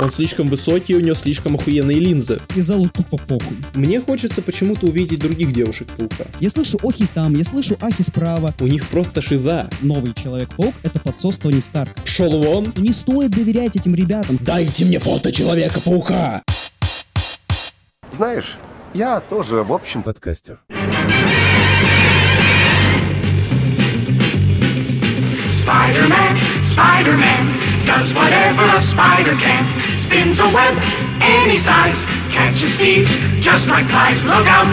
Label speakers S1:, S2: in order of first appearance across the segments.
S1: Он слишком высокий, у него слишком охуенные линзы.
S2: И залу тупо похуй.
S1: Мне хочется почему-то увидеть других девушек-паука.
S2: Я слышу охи там, я слышу ахи справа.
S1: У них просто шиза.
S2: Новый Человек-паук — это подсос Тони Старк.
S1: Пшел вон!
S2: Не стоит доверять этим ребятам.
S1: Дайте мне фото Человека-паука!
S3: Знаешь, я тоже, в общем, подкастер.
S4: Spider-Man, Spider-Man does whatever a spider can. Spins a web any size, catches thieves just like flies. Look out,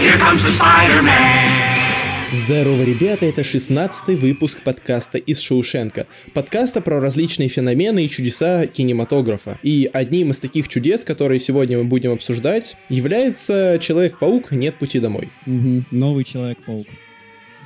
S4: here comes the Spider-Man.
S1: Здорово, ребята, это 16 выпуск подкаста из Шоушенка. Подкаста про различные феномены и чудеса кинематографа. И одним из таких чудес, которые сегодня мы будем обсуждать, является Человек-паук «Нет пути домой».
S2: Мгм, Новый Человек-паук.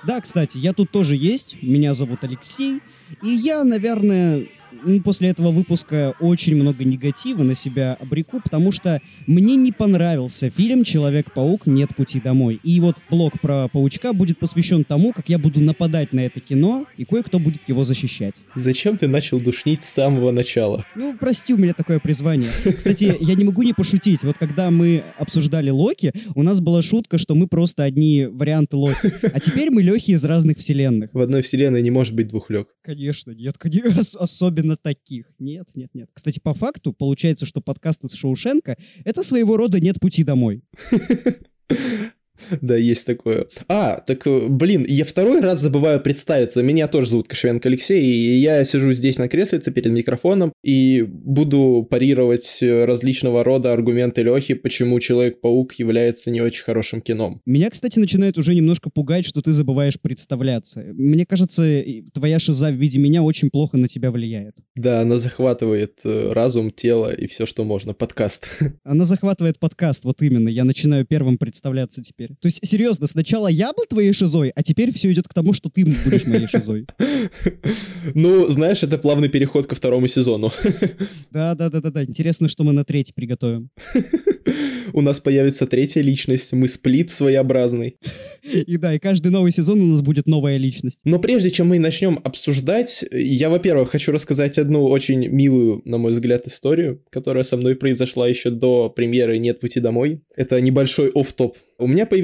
S2: Да, кстати, я тут тоже есть. Меня зовут Алексей. И я, наверное, м, после этого выпуска очень много негатива на себя обреку, потому что мне не понравился фильм «Человек-паук. Нет пути домой». И вот блог про паучка будет посвящен тому, как я буду нападать на это кино, и кое-кто будет его защищать.
S1: Зачем ты начал душнить с самого начала?
S2: Ну, прости, у меня такое призвание. Кстати, я не могу не пошутить. Вот когда мы обсуждали Локи, у нас была шутка, что мы просто одни варианты Локи. А теперь мы Лехи из разных вселенных.
S1: В одной вселенной не может быть двух Лёг.
S2: Конечно, нет, конечно, ос- особенно таких. Нет, нет, нет. Кстати, по факту получается, что подкаст из Шоушенка — это своего рода «Нет пути домой».
S1: Да, есть такое. А, так, э, блин, я второй раз забываю представиться. Меня тоже зовут Кошевенко Алексей, и я сижу здесь на креслице перед микрофоном и буду парировать э, различного рода аргументы Лехи, почему Человек-паук является не очень хорошим кином.
S2: Меня, кстати, начинает уже немножко пугать, что ты забываешь представляться. Мне кажется, твоя шиза в виде меня очень плохо на тебя влияет.
S1: Да, она захватывает э, разум, тело и все, что можно. Подкаст.
S2: Она захватывает подкаст, вот именно. Я начинаю первым представляться теперь. То есть, серьезно, сначала я был твоей шизой, а теперь все идет к тому, что ты будешь моей шизой.
S1: Ну, знаешь, это плавный переход ко второму сезону.
S2: Да-да-да-да-да. Интересно, что мы на третий приготовим.
S1: У нас появится третья личность, мы сплит своеобразный.
S2: И да, и каждый новый сезон у нас будет новая личность.
S1: Но прежде чем мы начнем обсуждать, я, во-первых, хочу рассказать одну очень милую, на мой взгляд, историю, которая со мной произошла еще до премьеры «Нет пути домой». Это небольшой офф-топ. У меня появился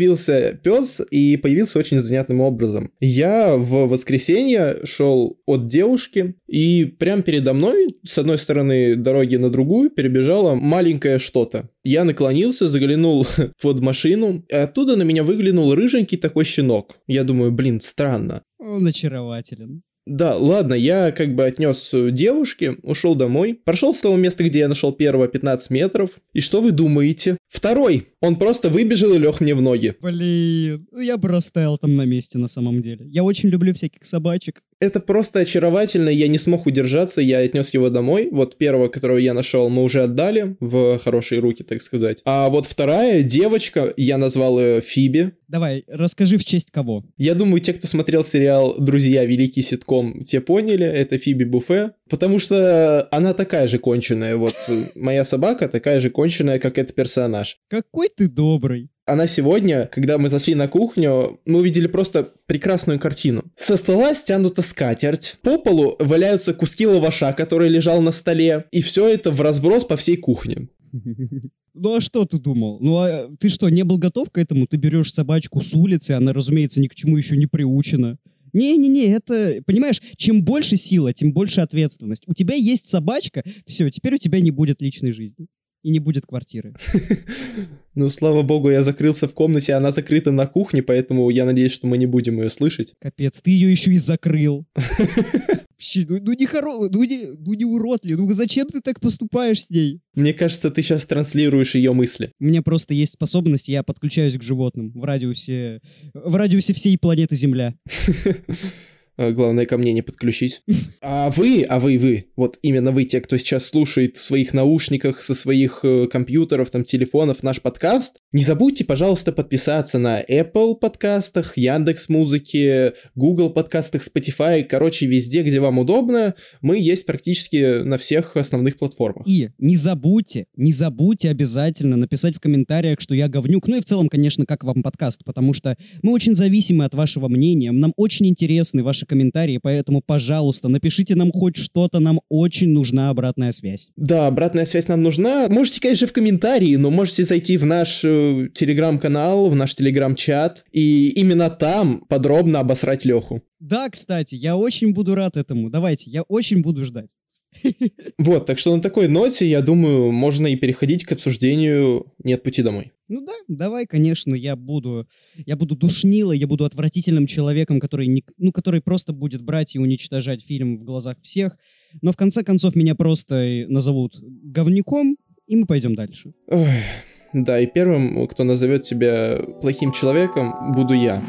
S1: пес, и появился очень занятным образом. Я в воскресенье шел от девушки, и прямо передо мной, с одной стороны дороги на другую, перебежало маленькое что-то. Я наклонился, заглянул под машину, и оттуда на меня выглянул рыженький такой щенок. Я думаю, блин, странно.
S2: Он очарователен.
S1: Да, ладно, я как бы отнес э, девушке, ушел домой, прошел с того места, где я нашел первого 15 метров. И что вы думаете? Второй! Он просто выбежал и лег мне в ноги.
S2: Блин, ну я бы растаял там на месте на самом деле. Я очень люблю всяких собачек.
S1: Это просто очаровательно, я не смог удержаться, я отнес его домой. Вот первого, которого я нашел, мы уже отдали в хорошие руки, так сказать. А вот вторая девочка, я назвал ее Фиби.
S2: Давай, расскажи в честь кого.
S1: Я думаю, те, кто смотрел сериал «Друзья. Великий ситком», те поняли, это Фиби Буфе, потому что она такая же конченая. Вот моя собака такая же конченая, как этот персонаж.
S2: Какой ты добрый.
S1: Она сегодня, когда мы зашли на кухню, мы увидели просто прекрасную картину. Со стола стянута скатерть, по полу валяются куски лаваша, который лежал на столе, и все это в разброс по всей кухне.
S2: Ну а что ты думал? Ну а ты что, не был готов к этому? Ты берешь собачку с улицы, она, разумеется, ни к чему еще не приучена. Не-не-не, это, понимаешь, чем больше сила, тем больше ответственность. У тебя есть собачка, все, теперь у тебя не будет личной жизни. И не будет квартиры.
S1: Ну, слава богу, я закрылся в комнате, она закрыта на кухне, поэтому я надеюсь, что мы не будем ее слышать.
S2: Капец, ты ее еще и закрыл. Вообще, ну, ну не хоро... ну не, ну не уродли, ну зачем ты так поступаешь с ней?
S1: Мне кажется, ты сейчас транслируешь ее мысли.
S2: У меня просто есть способность, я подключаюсь к животным в радиусе, в радиусе всей планеты Земля.
S1: А, Главное, ко мне не подключись. А вы, а вы, вы, вот именно вы, те, кто сейчас слушает в своих наушниках, со своих э, компьютеров, там, телефонов наш подкаст, Не забудьте, пожалуйста, подписаться на Apple подкастах, Яндекс Музыки, Google подкастах, Spotify, короче, везде, где вам удобно. Мы есть практически на всех основных платформах.
S2: И не забудьте, не забудьте обязательно написать в комментариях, что я говнюк. Ну и в целом, конечно, как вам подкаст, потому что мы очень зависимы от вашего мнения. Нам очень интересны ваши комментарии, поэтому, пожалуйста, напишите нам хоть что-то, нам очень нужна обратная связь.
S1: Да, обратная связь нам нужна. Можете, конечно, в комментарии, но можете зайти в наш э, телеграм-канал, в наш телеграм-чат, и именно там подробно обосрать Леху.
S2: Да, кстати, я очень буду рад этому. Давайте, я очень буду ждать.
S1: Вот, так что на такой ноте, я думаю, можно и переходить к обсуждению «Нет пути домой».
S2: Ну да, давай, конечно, я буду, я буду душнилой, я буду отвратительным человеком, который, не, ну, который просто будет брать и уничтожать фильм в глазах всех. Но в конце концов меня просто назовут говнюком, и мы пойдем дальше.
S1: Ой, да, и первым, кто назовет себя плохим человеком, буду я.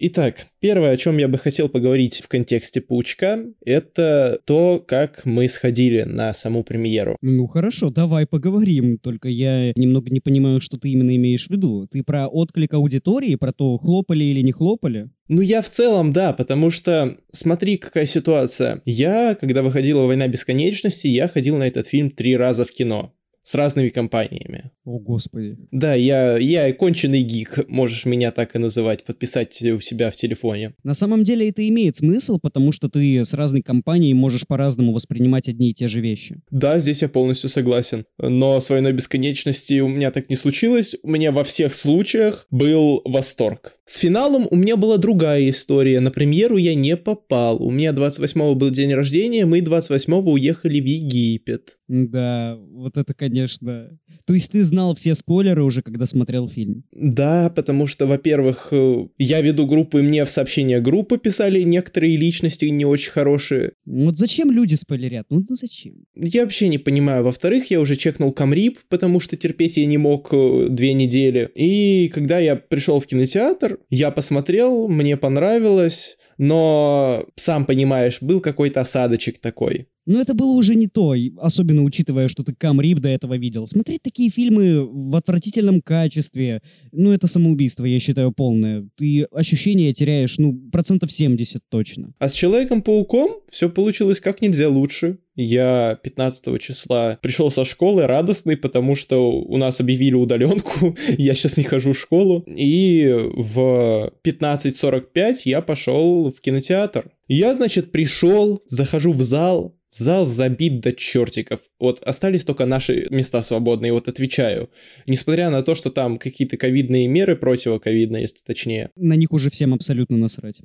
S1: Итак, первое, о чем я бы хотел поговорить в контексте Паучка, это то, как мы сходили на саму премьеру.
S2: Ну хорошо, давай поговорим. Только я немного не понимаю, что ты именно имеешь в виду. Ты про отклик аудитории, про то, хлопали или не хлопали?
S1: Ну, я в целом, да, потому что смотри, какая ситуация. Я, когда выходила «Война бесконечности», я ходил на этот фильм три раза в кино с разными компаниями.
S2: О, господи.
S1: Да, я, я конченый гик, можешь меня так и называть, подписать у себя в телефоне.
S2: На самом деле это имеет смысл, потому что ты с разной компанией можешь по-разному воспринимать одни и те же вещи.
S1: Да, здесь я полностью согласен. Но с «Войной бесконечности» у меня так не случилось. У меня во всех случаях был восторг. С финалом у меня была другая история. На премьеру я не попал. У меня 28-го был день рождения, мы 28-го уехали в Египет.
S2: Да, вот это, конечно... То есть ты знал все спойлеры уже, когда смотрел фильм?
S1: Да, потому что, во-первых, э, я веду группу, и мне в сообщения группы писали некоторые личности не очень хорошие.
S2: Вот зачем люди спойлерят? Ну, ну зачем?
S1: Я вообще не понимаю. Во-вторых, я уже чекнул Камрип, потому что терпеть я не мог э, две недели. И когда я пришел в кинотеатр, я посмотрел, мне понравилось, но, сам понимаешь, был какой-то осадочек такой.
S2: Но это было уже не то, особенно учитывая, что ты Камрип до этого видел. Смотреть такие фильмы в отвратительном качестве, ну, это самоубийство, я считаю, полное. Ты ощущения теряешь, ну, процентов 70 точно.
S1: А с Человеком-пауком все получилось как нельзя лучше. Я 15 числа пришел со школы радостный, потому что у нас объявили удаленку, я сейчас не хожу в школу. И в 15.45 я пошел в кинотеатр. Я, значит, пришел, захожу в зал, Зал забит до чертиков. Вот остались только наши места свободные, вот отвечаю. Несмотря на то, что там какие-то ковидные меры, противоковидные, если точнее.
S2: На них уже всем абсолютно насрать.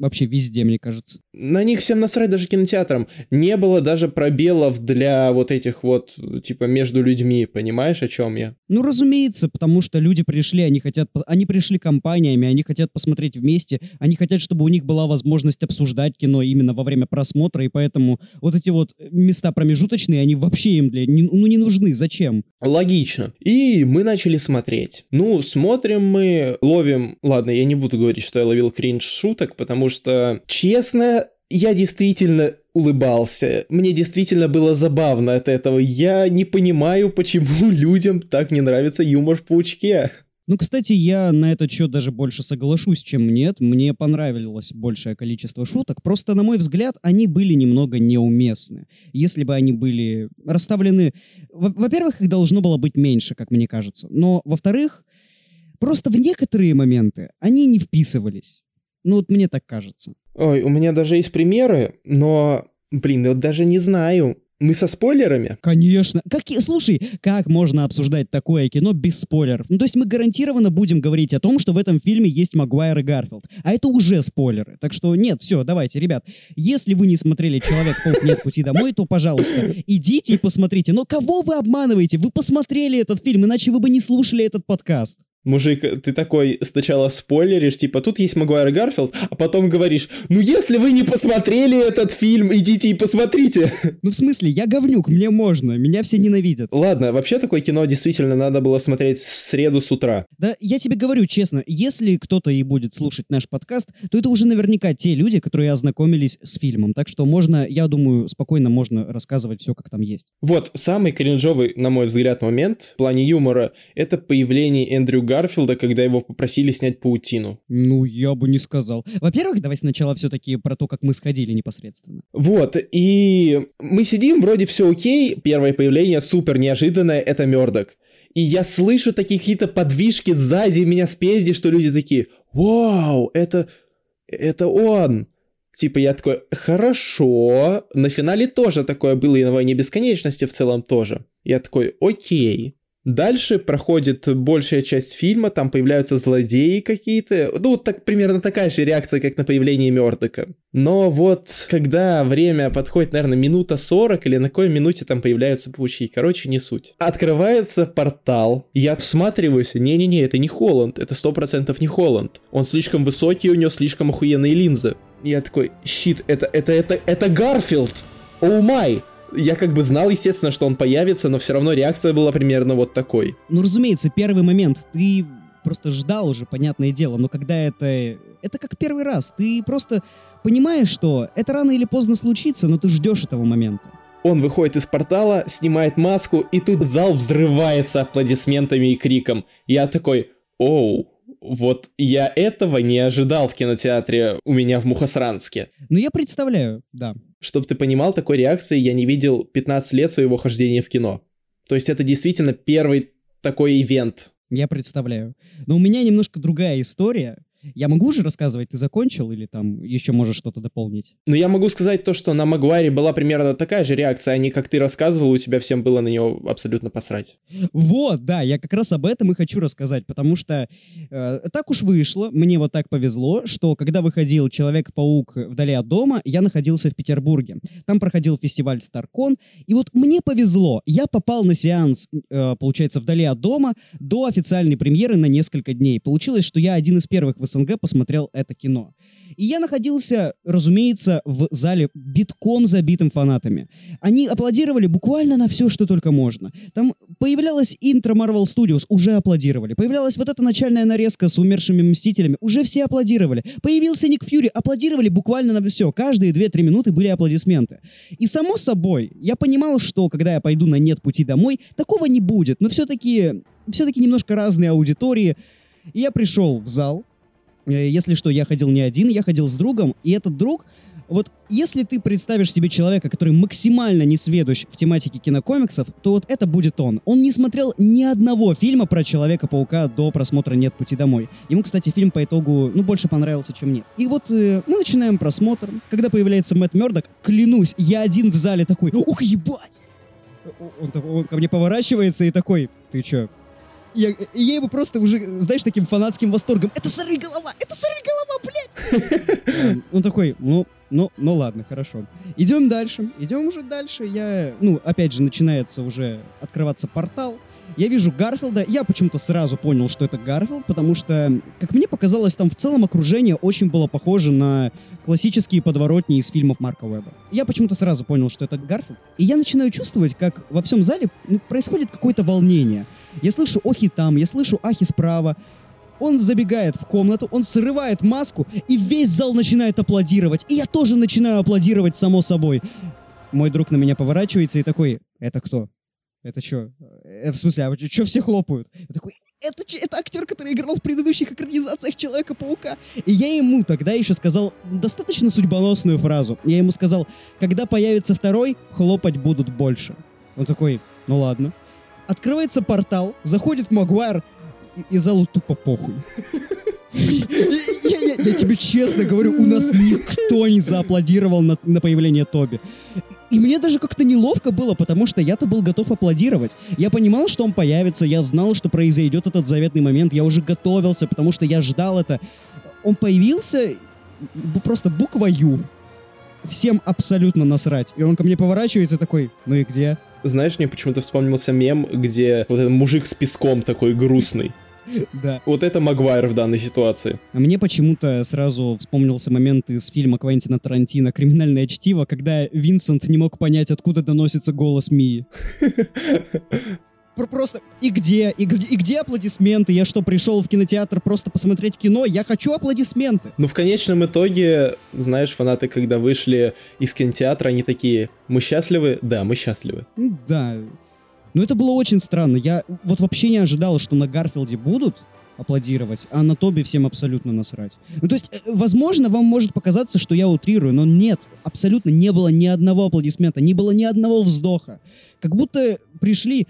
S2: Вообще везде, мне кажется.
S1: На них всем насрать даже кинотеатрам. Не было даже пробелов для вот этих вот, типа, между людьми, понимаешь, о чем я?
S2: Ну, разумеется, потому что люди пришли, они хотят, они пришли компаниями, они хотят посмотреть вместе, они хотят, чтобы у них была возможность обсуждать кино именно во время просмотра, и поэтому вот эти вот места промежуточные, они вообще им для, не, ну, не нужны, зачем?
S1: Логично. И мы начали смотреть. Ну, смотрим мы, ловим, ладно, я не буду говорить, что я ловил кринж шуток, потому что, честно, я действительно улыбался. Мне действительно было забавно от этого. Я не понимаю, почему людям так не нравится юмор в паучке.
S2: Ну, кстати, я на этот счет даже больше соглашусь, чем нет. Мне понравилось большее количество шуток. Просто, на мой взгляд, они были немного неуместны. Если бы они были расставлены... Во-первых, их должно было быть меньше, как мне кажется. Но, во-вторых, просто в некоторые моменты они не вписывались. Ну вот мне так кажется.
S1: Ой, у меня даже есть примеры, но, блин, вот даже не знаю. Мы со спойлерами?
S2: Конечно. Как, слушай, как можно обсуждать такое кино без спойлеров? Ну, то есть мы гарантированно будем говорить о том, что в этом фильме есть Магуайр и Гарфилд. А это уже спойлеры. Так что нет, все, давайте, ребят. Если вы не смотрели «Человек-паук. Нет пути домой», то, пожалуйста, идите и посмотрите. Но кого вы обманываете? Вы посмотрели этот фильм, иначе вы бы не слушали этот подкаст.
S1: Мужик, ты такой сначала спойлеришь, типа, тут есть Магуайр Гарфилд, а потом говоришь, ну если вы не посмотрели этот фильм, идите и посмотрите.
S2: Ну в смысле, я говнюк, мне можно, меня все ненавидят.
S1: Ладно, вообще такое кино действительно надо было смотреть в среду с утра.
S2: Да, я тебе говорю честно, если кто-то и будет слушать наш подкаст, то это уже наверняка те люди, которые ознакомились с фильмом. Так что можно, я думаю, спокойно можно рассказывать все, как там есть.
S1: Вот, самый кринжовый, на мой взгляд, момент в плане юмора — это появление Эндрю Гарфилда, когда его попросили снять паутину.
S2: Ну, я бы не сказал. Во-первых, давай сначала все-таки про то, как мы сходили непосредственно.
S1: Вот, и мы сидим, вроде все окей, первое появление супер неожиданное, это Мёрдок. И я слышу такие какие-то подвижки сзади меня спереди, что люди такие, вау, это, это он. Типа я такой, хорошо, на финале тоже такое было, и на «Войне бесконечности» в целом тоже. Я такой, окей. Дальше проходит большая часть фильма, там появляются злодеи какие-то. Ну, так примерно такая же реакция, как на появление Мёрдока. Но вот, когда время подходит, наверное, минута 40, или на какой минуте там появляются паучки, короче, не суть. Открывается портал, я всматриваюсь, не-не-не, это не Холланд, это 100% не Холланд. Он слишком высокий, у него слишком охуенные линзы. Я такой, щит, это, это, это, это Гарфилд! Оу май! Я как бы знал, естественно, что он появится, но все равно реакция была примерно вот такой.
S2: Ну, разумеется, первый момент, ты просто ждал уже, понятное дело, но когда это... Это как первый раз, ты просто понимаешь, что это рано или поздно случится, но ты ждешь этого момента.
S1: Он выходит из портала, снимает маску, и тут зал взрывается аплодисментами и криком. Я такой, оу, вот я этого не ожидал в кинотеатре у меня в Мухосранске.
S2: Ну, я представляю, да.
S1: Чтобы ты понимал, такой реакции я не видел 15 лет своего хождения в кино. То есть это действительно первый такой ивент.
S2: Я представляю. Но у меня немножко другая история. Я могу уже рассказывать, ты закончил или там еще можешь что-то дополнить?
S1: Ну, я могу сказать то, что на Магуайре была примерно такая же реакция, а не как ты рассказывал, у тебя всем было на него абсолютно посрать.
S2: Вот, да, я как раз об этом и хочу рассказать, потому что э, так уж вышло, мне вот так повезло, что когда выходил Человек-паук вдали от дома, я находился в Петербурге. Там проходил фестиваль Старкон, и вот мне повезло, я попал на сеанс, э, получается, вдали от дома до официальной премьеры на несколько дней. Получилось, что я один из первых СНГ посмотрел это кино. И я находился, разумеется, в зале битком забитым фанатами. Они аплодировали буквально на все, что только можно. Там появлялась интро Marvel Studios, уже аплодировали. Появлялась вот эта начальная нарезка с умершими Мстителями, уже все аплодировали. Появился Ник Фьюри, аплодировали буквально на все. Каждые 2-3 минуты были аплодисменты. И само собой, я понимал, что когда я пойду на «Нет пути домой», такого не будет. Но все-таки все-таки немножко разные аудитории. И я пришел в зал, Если что, я ходил не один, я ходил с другом, и этот друг, вот если ты представишь себе человека, который максимально не сведущ в тематике кинокомиксов, то вот это будет он. Он не смотрел ни одного фильма про Человека-паука до просмотра «Нет пути домой». Ему, кстати, фильм по итогу, ну, больше понравился, чем мне. И вот э, мы начинаем просмотр. Когда появляется Мэтт Мёрдок, клянусь, я один в зале такой, ух, ебать! Он, такой- он ко мне поворачивается и такой, ты чё, я, и я его просто уже, знаешь, таким фанатским восторгом. Это голова! Это голова, блядь! Эм, Он такой, ну, ну, ну ладно, хорошо. Идем дальше. Идем уже дальше. Я, ну, опять же, начинается уже открываться портал. Я вижу Гарфилда. Я почему-то сразу понял, что это Гарфилд, потому что, как мне показалось, там в целом окружение очень было похоже на классические подворотни из фильмов Марка Уэбба. Я почему-то сразу понял, что это Гарфилд. И я начинаю чувствовать, как во всем зале ну, происходит какое-то волнение. Я слышу охи там, я слышу ахи справа. Он забегает в комнату, он срывает маску, и весь зал начинает аплодировать. И я тоже начинаю аплодировать, само собой. Мой друг на меня поворачивается и такой, это кто? Это что? В смысле, а что все хлопают? Я такой, это, это актер, который играл в предыдущих экранизациях Человека-паука. И я ему тогда еще сказал достаточно судьбоносную фразу. Я ему сказал, когда появится второй, хлопать будут больше. Он такой, ну ладно. Открывается портал, заходит Магуайр, и, и залу тупо похуй. Я, тебе честно говорю, у нас никто не зааплодировал на, на появление Тоби. И мне даже как-то неловко было, потому что я-то был готов аплодировать. Я понимал, что он появится, я знал, что произойдет этот заветный момент, я уже готовился, потому что я ждал это. Он появился, просто буква Ю. Всем абсолютно насрать. И он ко мне поворачивается такой, ну и где?
S1: Знаешь, мне почему-то вспомнился мем, где вот этот мужик с песком такой грустный.
S2: Да.
S1: Вот это Магуайр в данной ситуации.
S2: А мне почему-то сразу вспомнился момент из фильма Квентина Тарантино «Криминальное чтиво», когда Винсент не мог понять, откуда доносится голос Мии. Про- Просто и где, и где, и где аплодисменты? Я что, пришел в кинотеатр просто посмотреть кино? Я хочу аплодисменты.
S1: Ну, в конечном итоге, знаешь, фанаты, когда вышли из кинотеатра, они такие, мы счастливы? Да, мы счастливы.
S2: Ну, Да. Но это было очень странно. Я вот вообще не ожидал, что на Гарфилде будут аплодировать, а на Тоби всем абсолютно насрать. Ну, то есть, э, возможно, вам может показаться, что я утрирую, но нет, абсолютно не было ни одного аплодисмента, не было ни одного вздоха. Как будто пришли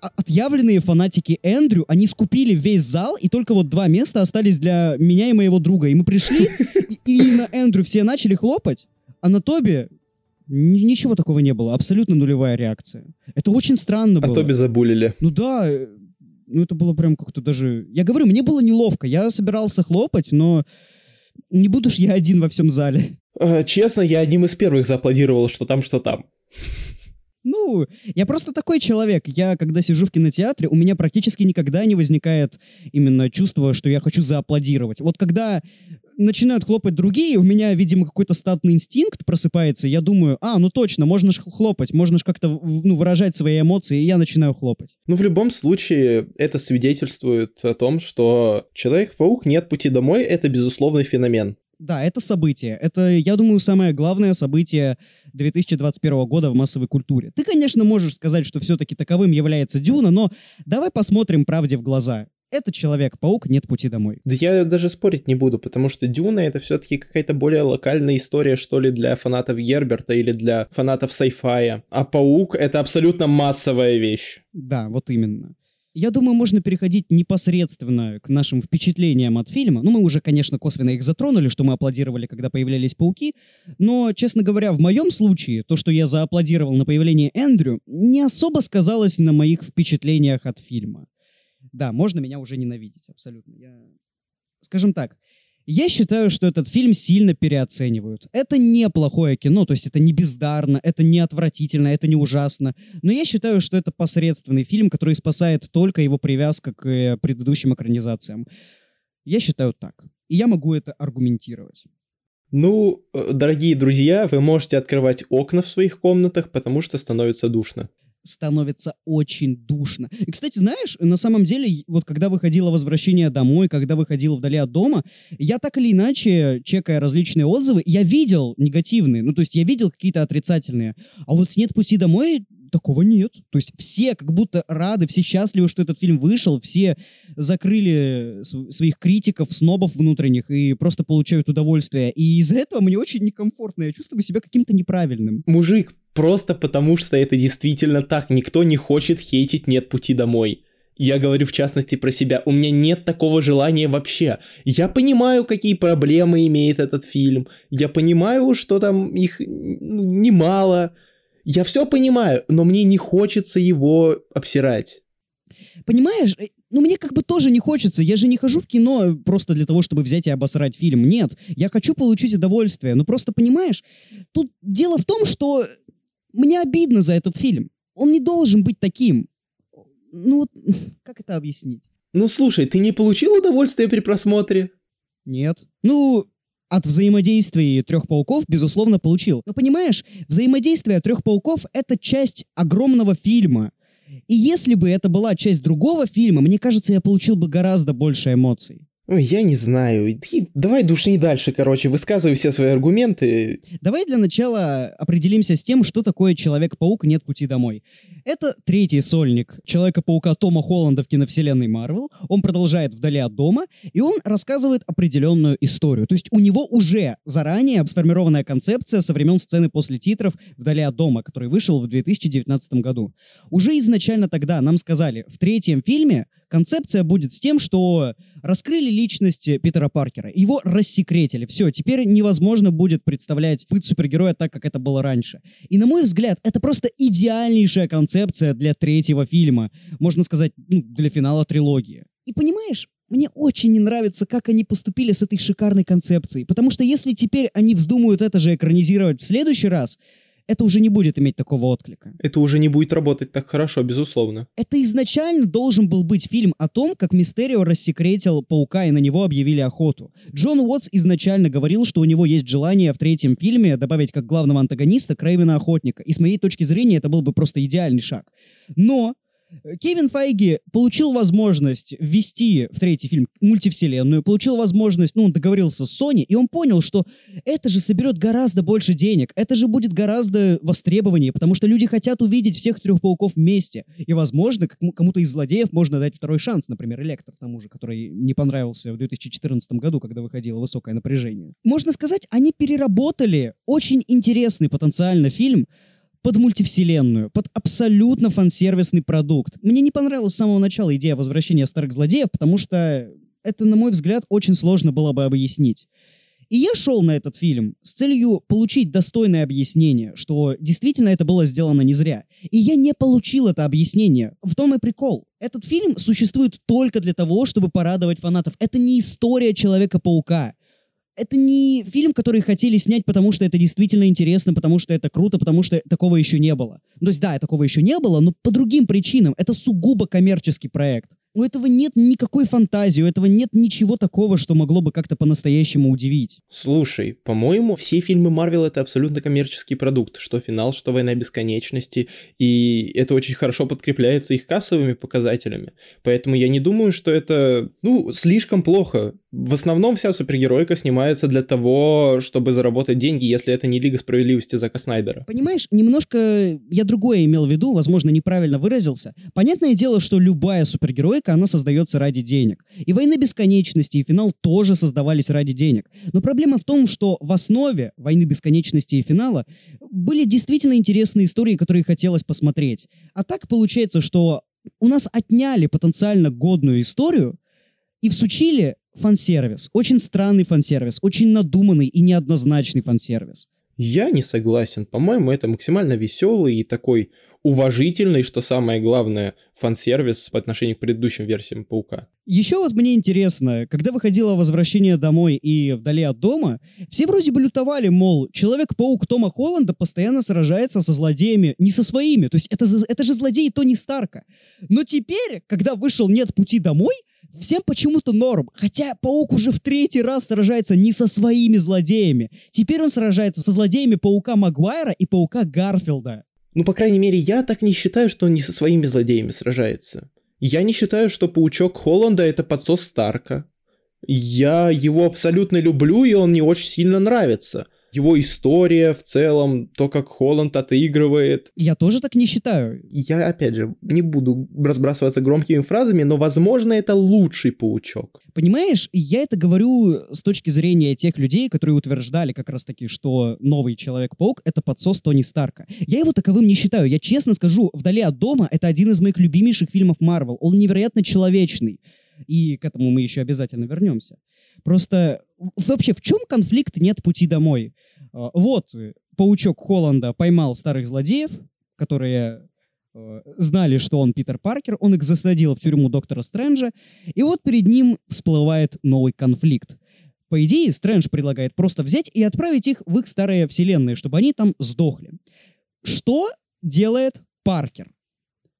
S2: отъявленные фанатики Эндрю, они скупили весь зал, и только вот два места остались для меня и моего друга. И мы пришли, и, и на Эндрю все начали хлопать, а на Тоби ни- ничего такого не было. Абсолютно нулевая реакция. Это очень странно
S1: А
S2: было.
S1: Тоби забулили.
S2: Ну да, э, ну это было прям как-то даже... Я говорю, мне было неловко. Я собирался хлопать, но не буду ж я один во всем зале.
S1: Э, Честно, я одним из первых зааплодировал, что там, что там.
S2: Ну, я просто такой человек. Я, когда сижу в кинотеатре, у меня практически никогда не возникает именно чувство, что я хочу зааплодировать. Вот когда начинают хлопать другие, у меня, видимо, какой-то статный инстинкт просыпается, я думаю, а, ну точно, можно ж хлопать, можно ж как-то ну, выражать свои эмоции, и я начинаю хлопать.
S1: Ну, в любом случае, это свидетельствует о том, что Человек-паук «Нет пути домой» — это безусловный феномен.
S2: Да, это событие. Это, я думаю, самое главное событие 2021 года в массовой культуре. Ты, конечно, можешь сказать, что все-таки таковым является Дюна, но давай посмотрим правде в глаза. Это Человек-паук, нет пути домой.
S1: Да я даже спорить не буду, потому что Дюна — это все-таки какая-то более локальная история, что ли, для фанатов Герберта или для фанатов сайфая. А Паук — это абсолютно массовая вещь.
S2: Да, вот именно. Я думаю, можно переходить непосредственно к нашим впечатлениям от фильма. Ну, мы уже, конечно, косвенно их затронули, что мы аплодировали, когда появлялись пауки. Но, честно говоря, в моем случае, то, что я зааплодировал на появление Эндрю, не особо сказалось на моих впечатлениях от фильма. Да, можно меня уже ненавидеть, абсолютно. Я... Скажем так, я считаю, что этот фильм сильно переоценивают. Это неплохое кино, то есть это не бездарно, это не отвратительно, это не ужасно. Но я считаю, что это посредственный фильм, который спасает только его привязка к э, предыдущим экранизациям. Я считаю так. И я могу это аргументировать.
S1: Ну, э, дорогие друзья, вы можете открывать окна в своих комнатах, потому что становится душно.
S2: Становится очень душно. И, кстати, знаешь, на самом деле, вот когда выходило «Возвращение домой», когда выходило «Вдали от дома», я так или иначе, чекая различные отзывы, я видел негативные, ну, то есть я видел какие-то отрицательные. А вот «Нет пути домой» такого нет. То есть все как будто рады, все счастливы, что этот фильм вышел, все закрыли св- своих критиков, снобов внутренних и просто получают удовольствие. И из-за этого мне очень некомфортно, я чувствую себя каким-то неправильным.
S1: Мужик, просто потому что это действительно так. Никто не хочет хейтить «Нет пути домой». Я говорю в частности про себя. У меня нет такого желания вообще. Я понимаю, какие проблемы имеет этот фильм. Я понимаю, что там их ну, немало. Я все понимаю, но мне не хочется его обсирать.
S2: Понимаешь, э, ну мне как бы тоже не хочется. Я же не хожу в кино просто для того, чтобы взять и обосрать фильм. Нет, я хочу получить удовольствие. Но просто понимаешь, тут дело в том, что мне обидно за этот фильм. Он не должен быть таким. Ну вот, как это объяснить?
S1: Ну слушай, ты не получил удовольствия при просмотре?
S2: Нет. Ну, от взаимодействия трех пауков, безусловно, получил. Но понимаешь, взаимодействие трех пауков — это часть огромного фильма. И если бы это была часть другого фильма, мне кажется, я получил бы гораздо больше эмоций.
S1: Я не знаю. Ты давай душни дальше, короче, высказывай все свои аргументы.
S2: Давай для начала определимся с тем, что такое Человек-паук «Нет пути домой». Это третий сольник Человека-паука Тома Холланда в киновселенной Марвел. Он продолжает «Вдали от дома», и он рассказывает определенную историю. То есть у него уже заранее сформированная концепция со времен сцены после титров «Вдали от дома», который вышел в 2019 году. Уже изначально тогда нам сказали, в третьем фильме концепция будет с тем, что раскрыли личность Питера Паркера, его рассекретили. Все, теперь невозможно будет представлять быт супергероя так, как это было раньше. И на мой взгляд, это просто идеальнейшая концепция для третьего фильма, можно сказать, ну, для финала трилогии. И понимаешь, мне очень не нравится, как они поступили с этой шикарной концепцией, потому что если теперь они вздумают это же экранизировать в следующий раз, это уже не будет иметь такого отклика.
S1: Это уже не будет работать так хорошо, безусловно.
S2: Это изначально должен был быть фильм о том, как Мистерио рассекретил паука и на него объявили охоту. Джон Уотс изначально говорил, что у него есть желание в третьем фильме добавить как главного антагониста Крейвена Охотника. И с моей точки зрения это был бы просто идеальный шаг. Но Кевин Файги получил возможность ввести в третий фильм мультивселенную, получил возможность, ну, он договорился с Sony, и он понял, что это же соберет гораздо больше денег, это же будет гораздо востребованнее, потому что люди хотят увидеть всех трех пауков вместе. И, возможно, кому-то из злодеев можно дать второй шанс, например, Электр тому же, который не понравился в 2014 году, когда выходило высокое напряжение. Можно сказать, они переработали очень интересный потенциально фильм, под мультивселенную, под абсолютно фансервисный продукт. Мне не понравилась с самого начала идея возвращения старых злодеев, потому что это, на мой взгляд, очень сложно было бы объяснить. И я шел на этот фильм с целью получить достойное объяснение, что действительно это было сделано не зря. И я не получил это объяснение. В том и прикол. Этот фильм существует только для того, чтобы порадовать фанатов. Это не история Человека-паука это не фильм, который хотели снять, потому что это действительно интересно, потому что это круто, потому что такого еще не было. То есть, да, такого еще не было, но по другим причинам. Это сугубо коммерческий проект. У этого нет никакой фантазии, у этого нет ничего такого, что могло бы как-то по-настоящему удивить.
S1: Слушай, по-моему, все фильмы Марвел это абсолютно коммерческий продукт, что финал, что Война Бесконечности, и это очень хорошо подкрепляется их кассовыми показателями. Поэтому я не думаю, что это, ну, слишком плохо. В основном вся супергеройка снимается для того, чтобы заработать деньги, если это не Лига Справедливости Зака Снайдера.
S2: Понимаешь, немножко я другое имел в виду, возможно, неправильно выразился. Понятное дело, что любая супергеройка, она создается ради денег. И «Войны Бесконечности», и «Финал» тоже создавались ради денег. Но проблема в том, что в основе «Войны Бесконечности» и «Финала» были действительно интересные истории, которые хотелось посмотреть. А так получается, что у нас отняли потенциально годную историю и всучили фан-сервис. Очень странный фан-сервис, очень надуманный и неоднозначный фан-сервис.
S1: Я не согласен. По-моему, это максимально веселый и такой уважительный, что самое главное, фан-сервис по отношению к предыдущим версиям Паука.
S2: Еще вот мне интересно, когда выходило «Возвращение домой» и «Вдали от дома», все вроде бы лютовали, мол, Человек-паук Тома Холланда постоянно сражается со злодеями, не со своими, то есть это, это же злодей Тони Старка. Но теперь, когда вышел «Нет пути домой», Всем почему-то норм. Хотя Паук уже в третий раз сражается не со своими злодеями. Теперь он сражается со злодеями Паука Магуайра и Паука Гарфилда.
S1: Ну, по крайней мере, я так не считаю, что он не со своими злодеями сражается. Я не считаю, что Паучок Холланда это подсос Старка. Я его абсолютно люблю, и он мне очень сильно нравится его история в целом, то, как Холланд отыгрывает.
S2: Я тоже так не считаю.
S1: Я, опять же, не буду разбрасываться громкими фразами, но, возможно, это лучший паучок.
S2: Понимаешь, я это говорю с точки зрения тех людей, которые утверждали как раз-таки, что новый Человек-паук — это подсос Тони Старка. Я его таковым не считаю. Я честно скажу, «Вдали от дома» — это один из моих любимейших фильмов Марвел. Он невероятно человечный. И к этому мы еще обязательно вернемся. Просто вообще в чем конфликт «Нет пути домой»? А, вот, паучок Холланда поймал старых злодеев, которые э, знали, что он Питер Паркер, он их засадил в тюрьму доктора Стрэнджа, и вот перед ним всплывает новый конфликт. По идее, Стрэндж предлагает просто взять и отправить их в их старые вселенные, чтобы они там сдохли. Что делает Паркер?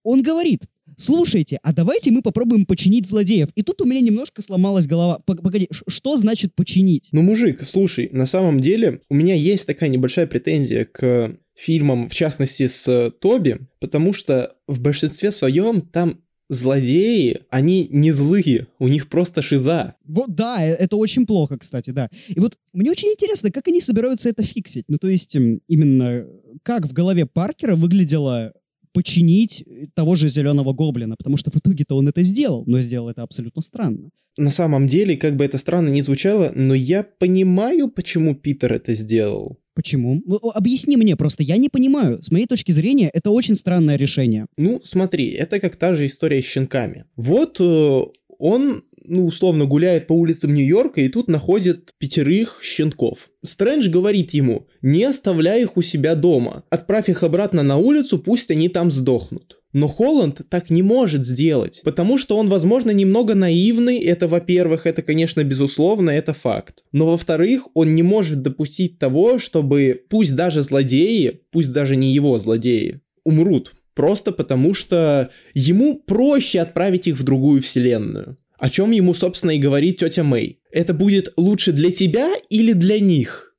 S2: Он говорит, слушайте, а давайте мы попробуем починить злодеев. И тут у меня немножко сломалась голова. Погоди, что значит починить?
S1: Ну, мужик, слушай, на самом деле у меня есть такая небольшая претензия к фильмам, в частности, с Тоби, потому что в большинстве своем там злодеи, они не злые, у них просто шиза.
S2: Вот да, э, это очень плохо, кстати, да. И вот мне очень интересно, как они собираются это фиксить. Ну, то есть, именно как в голове Паркера выглядела починить того же зеленого гоблина, потому что в итоге-то он это сделал, но сделал это абсолютно странно.
S1: На самом деле, как бы это странно ни звучало, но я понимаю, почему Питер это сделал.
S2: Почему? Ну, объясни мне просто, я не понимаю. С моей точки зрения, это очень странное решение.
S1: Ну, смотри, это как та же история с щенками. Вот э, он ну, условно, гуляет по улицам Нью-Йорка и тут находит пятерых щенков. Стрэндж говорит ему, не оставляй их у себя дома, отправь их обратно на улицу, пусть они там сдохнут. Но Холланд так не может сделать, потому что он, возможно, немного наивный, это, во-первых, это, конечно, безусловно, это факт. Но, во-вторых, он не может допустить того, чтобы пусть даже злодеи, пусть даже не его злодеи, умрут. Просто потому что ему проще отправить их в другую вселенную. О чем ему, собственно, и говорит тетя Мэй. Это будет лучше для тебя или для них?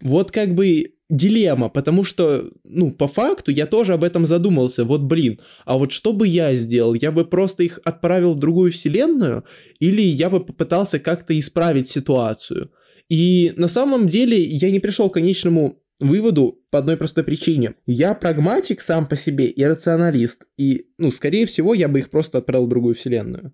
S1: Вот как бы дилемма, потому что, ну, по факту я тоже об этом задумался. Вот, блин, а вот что бы я сделал? Я бы просто их отправил в другую вселенную, или я бы попытался как-то исправить ситуацию? И на самом деле я не пришел к конечному выводу по одной простой причине. Я прагматик сам по себе и рационалист, и, ну, скорее всего, я бы их просто отправил в другую вселенную.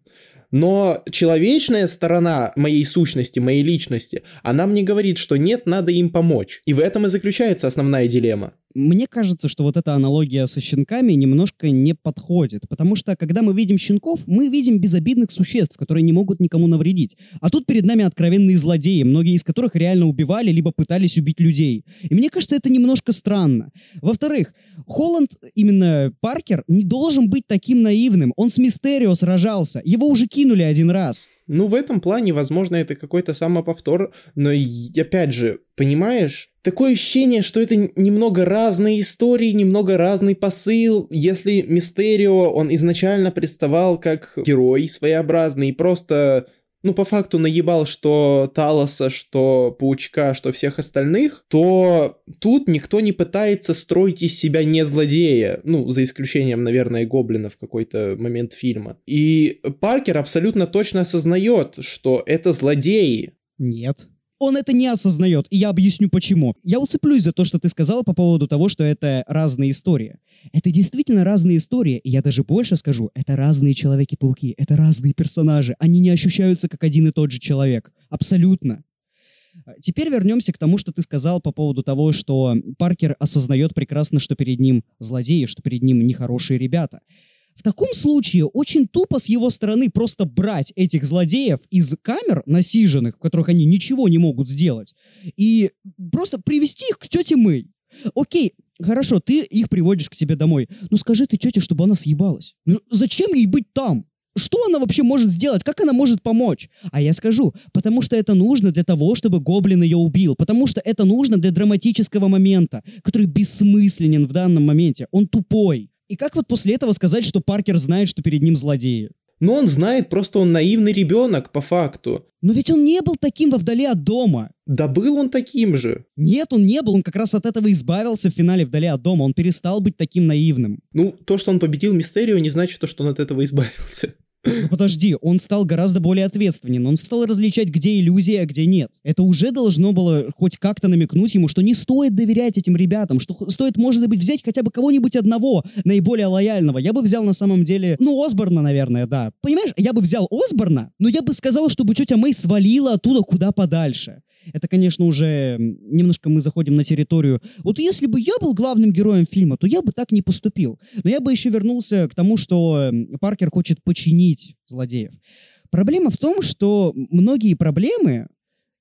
S1: Но человечная сторона моей сущности, моей личности, она мне говорит, что нет, надо им помочь. И в этом и заключается основная дилемма.
S2: Мне кажется, что вот эта аналогия со щенками немножко не подходит, потому что когда мы видим щенков, мы видим безобидных существ, которые не могут никому навредить. А тут перед нами откровенные злодеи, многие из которых реально убивали, либо пытались убить людей. И мне кажется, это немножко странно. Во-вторых, Холланд, именно Паркер, не должен быть таким наивным. Он с Мистерио сражался, его уже кинули один раз.
S1: Ну, в этом плане, возможно, это какой-то самоповтор, но, опять же, понимаешь, такое ощущение, что это немного разные истории, немного разный посыл. Если Мистерио, он изначально представал как герой своеобразный, и просто ну, по факту наебал что Талоса, что Паучка, что всех остальных, то тут никто не пытается строить из себя не злодея, ну, за исключением, наверное, Гоблина в какой-то момент фильма. И Паркер абсолютно точно осознает, что это злодеи.
S2: Нет он это не осознает, и я объясню почему. Я уцеплюсь за то, что ты сказала по поводу того, что это разные истории. Это действительно разные истории, и я даже больше скажу, это разные Человеки-пауки, это разные персонажи, они не ощущаются как один и тот же человек. Абсолютно. Теперь вернемся к тому, что ты сказал по поводу того, что Паркер осознает прекрасно, что перед ним злодеи, что перед ним нехорошие ребята. В таком случае очень тупо с его стороны просто брать этих злодеев из камер насиженных, в которых они ничего не могут сделать, и просто привести их к тете Мэй. Окей, хорошо, ты их приводишь к себе домой. Ну скажи ты тете, чтобы она съебалась. Ну, зачем ей быть там? Что она вообще может сделать? Как она может помочь? А я скажу, потому что это нужно для того, чтобы гоблин ее убил. Потому что это нужно для драматического момента, который бессмысленен в данном моменте. Он тупой. И как вот после этого сказать, что Паркер знает, что перед ним злодеи?
S1: Но он знает, просто он наивный ребенок, по факту.
S2: Но ведь он не был таким во вдали от дома.
S1: Да был он таким же.
S2: Нет, он не был, он как раз от этого избавился в финале вдали от дома, он перестал быть таким наивным.
S1: Ну, то, что он победил Мистерию, не значит, что он от этого избавился.
S2: Подожди, он стал гораздо более ответственен. Он стал различать, где иллюзия, а где нет. Это уже должно было хоть как-то намекнуть ему, что не стоит доверять этим ребятам, что стоит, может быть, взять хотя бы кого-нибудь одного, наиболее лояльного. Я бы взял на самом деле, ну, Осборна, наверное, да. Понимаешь, я бы взял Осборна, но я бы сказал, чтобы тетя Мэй свалила оттуда куда подальше. Это, конечно, уже немножко мы заходим на территорию. Вот если бы я был главным героем фильма, то я бы так не поступил. Но я бы еще вернулся к тому, что Паркер хочет починить злодеев. Проблема в том, что многие проблемы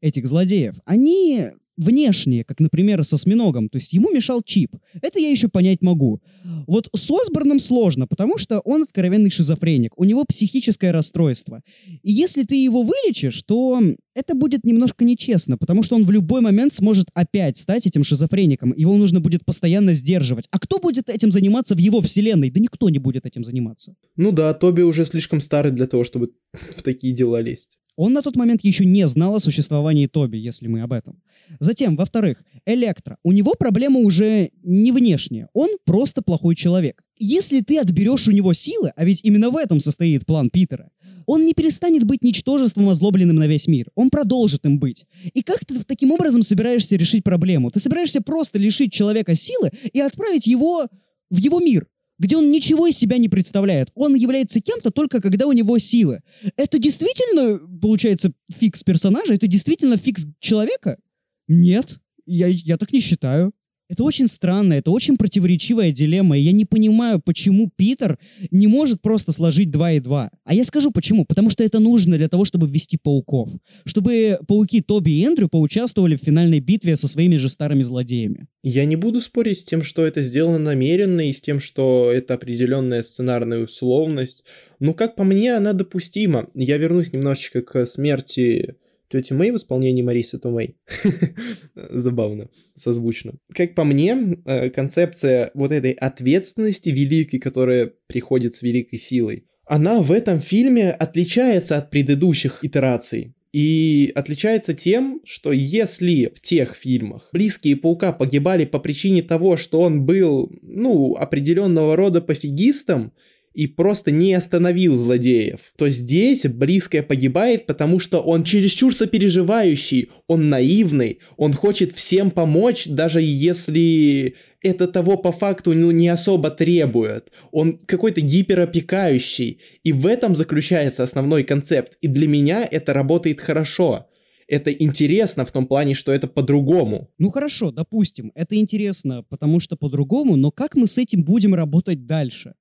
S2: этих злодеев, они внешние, как, например, со осьминогом. То есть ему мешал чип. Это я еще понять могу. Вот с Осборном сложно, потому что он откровенный шизофреник. У него психическое расстройство. И если ты его вылечишь, то это будет немножко нечестно, потому что он в любой момент сможет опять стать этим шизофреником. Его нужно будет постоянно сдерживать. А кто будет этим заниматься в его вселенной? Да никто не будет этим заниматься.
S1: Ну да, Тоби уже слишком старый для того, чтобы в такие дела лезть.
S2: Он на тот момент еще не знал о существовании Тоби, если мы об этом. Затем, во-вторых, Электро. У него проблема уже не внешняя. Он просто плохой человек. Если ты отберешь у него силы, а ведь именно в этом состоит план Питера, он не перестанет быть ничтожеством, озлобленным на весь мир. Он продолжит им быть. И как ты таким образом собираешься решить проблему? Ты собираешься просто лишить человека силы и отправить его в его мир где он ничего из себя не представляет. Он является кем-то только когда у него силы. Это действительно, получается, фикс персонажа? Это действительно фикс человека? Нет, я, я так не считаю. Это очень странно, это очень противоречивая дилемма, и я не понимаю, почему Питер не может просто сложить 2 и 2. А я скажу почему. Потому что это нужно для того, чтобы ввести пауков. Чтобы пауки Тоби и Эндрю поучаствовали в финальной битве со своими же старыми злодеями.
S1: Я не буду спорить с тем, что это сделано намеренно, и с тем, что это определенная сценарная условность. Ну, как по мне, она допустима. Я вернусь немножечко к смерти тети Мэй в исполнении Марисы Томей. Забавно, созвучно. Как по мне, э, концепция вот этой ответственности великой, которая приходит с великой силой, она в этом фильме отличается от предыдущих итераций. И отличается тем, что если в тех фильмах близкие паука погибали по причине того, что он был, ну, определенного рода пофигистом, и просто не остановил злодеев, то здесь близкое погибает, потому что он чересчур сопереживающий, он наивный, он хочет всем помочь, даже если это того по факту ну, не особо требует. Он какой-то гиперопекающий. И в этом заключается основной концепт. И для меня это работает хорошо это интересно в том плане, что это по-другому.
S2: Ну хорошо, допустим, это интересно, потому что по-другому, но как мы с этим будем работать дальше?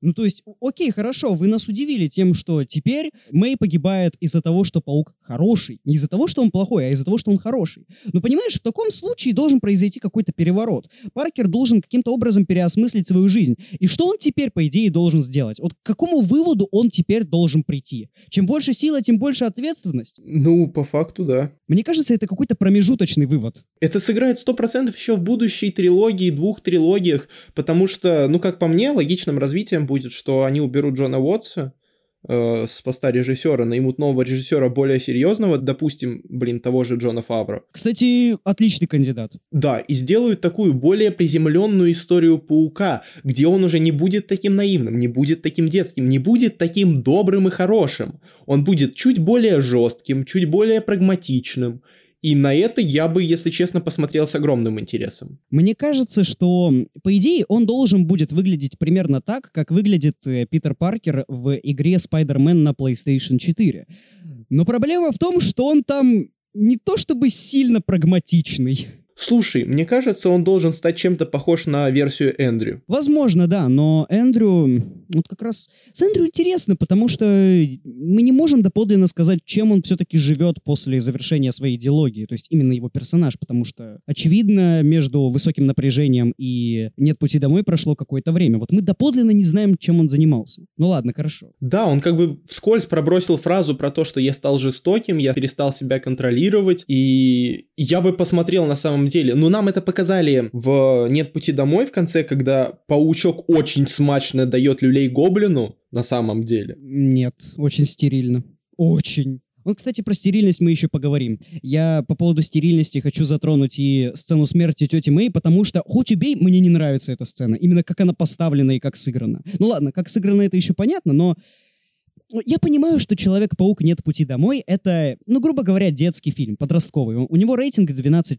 S2: Ну, то есть, окей, хорошо, вы нас удивили тем, что теперь Мэй погибает из-за того, что паук хороший. Не из-за того, что он плохой, а из-за того, что он хороший. Но понимаешь, в таком случае должен произойти какой-то переворот. Паркер должен каким-то образом переосмыслить свою жизнь. И что он теперь, по идее, должен сделать? Вот к какому выводу он теперь должен прийти? Чем больше сила, тем больше ответственность?
S1: Ну, по факту, да.
S2: Мне кажется, это какой-то промежуточный вывод.
S1: Это сыграет 100% еще в будущей трилогии, двух трилогиях, потому что, ну, как по мне, логичным развитием будет, что они уберут Джона Уотса, э, с поста режиссера, наймут нового режиссера более серьезного, допустим, блин, того же Джона Фавро.
S2: Кстати, отличный кандидат.
S1: Да, и сделают такую более приземленную историю Паука, где он уже не будет таким наивным, не будет таким детским, не будет таким добрым и хорошим. Он будет чуть более жестким, чуть более прагматичным, и на это я бы, если честно, посмотрел с огромным интересом.
S2: Мне кажется, что, по идее, он должен будет выглядеть примерно так, как выглядит э, Питер Паркер в игре Spider-Man на PlayStation 4. Но проблема в том, что он там не то чтобы сильно прагматичный.
S1: Слушай, мне кажется, он должен стать чем-то похож на версию Эндрю.
S2: Возможно, да, но Эндрю... Вот как раз с Эндрю интересно, потому что мы не можем доподлинно сказать, чем он все-таки живет после завершения своей идеологии, то есть именно его персонаж, потому что, очевидно, между высоким напряжением и «Нет пути домой» прошло какое-то время. Вот мы доподлинно не знаем, чем он занимался. Ну ладно, хорошо.
S1: Да, он как бы вскользь пробросил фразу про то, что я стал жестоким, я перестал себя контролировать, и я бы посмотрел на самом деле. Но нам это показали в «Нет пути домой» в конце, когда паучок очень смачно дает люлей гоблину на самом деле.
S2: Нет, очень стерильно. Очень. Вот, кстати, про стерильность мы еще поговорим. Я по поводу стерильности хочу затронуть и сцену смерти тети Мэй, потому что, хоть убей, мне не нравится эта сцена. Именно как она поставлена и как сыграна. Ну ладно, как сыграно это еще понятно, но я понимаю, что «Человек-паук. Нет пути домой» — это, ну, грубо говоря, детский фильм, подростковый. У него рейтинг 12+.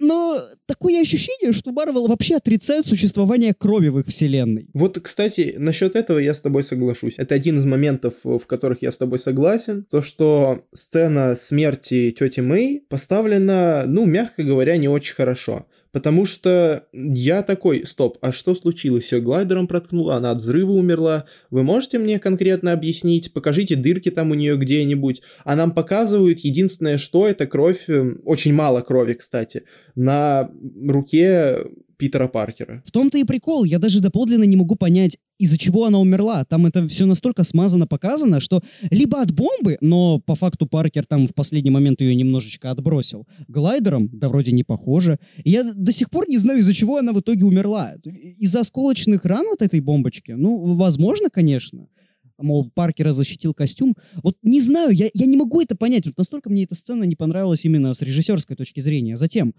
S2: Но такое ощущение, что Марвел вообще отрицают существование крови в их вселенной.
S1: Вот, кстати, насчет этого я с тобой соглашусь. Это один из моментов, в которых я с тобой согласен. То, что сцена смерти тети Мэй поставлена, ну, мягко говоря, не очень хорошо. Потому что я такой, стоп, а что случилось? Все глайдером проткнула, она от взрыва умерла. Вы можете мне конкретно объяснить? Покажите дырки там у нее где-нибудь. А нам показывают единственное, что это кровь, эм, очень мало крови, кстати, на руке Питера Паркера.
S2: В том-то и прикол. Я даже доподлинно не могу понять, из-за чего она умерла. Там это все настолько смазано показано, что либо от бомбы, но по факту Паркер там в последний момент ее немножечко отбросил. Глайдером, да вроде не похоже. И я до сих пор не знаю, из-за чего она в итоге умерла. Из-за осколочных ран от этой бомбочки? Ну, возможно, конечно мол, Паркера защитил костюм. Вот не знаю, я, я не могу это понять. Вот настолько мне эта сцена не понравилась именно с режиссерской точки зрения. Затем,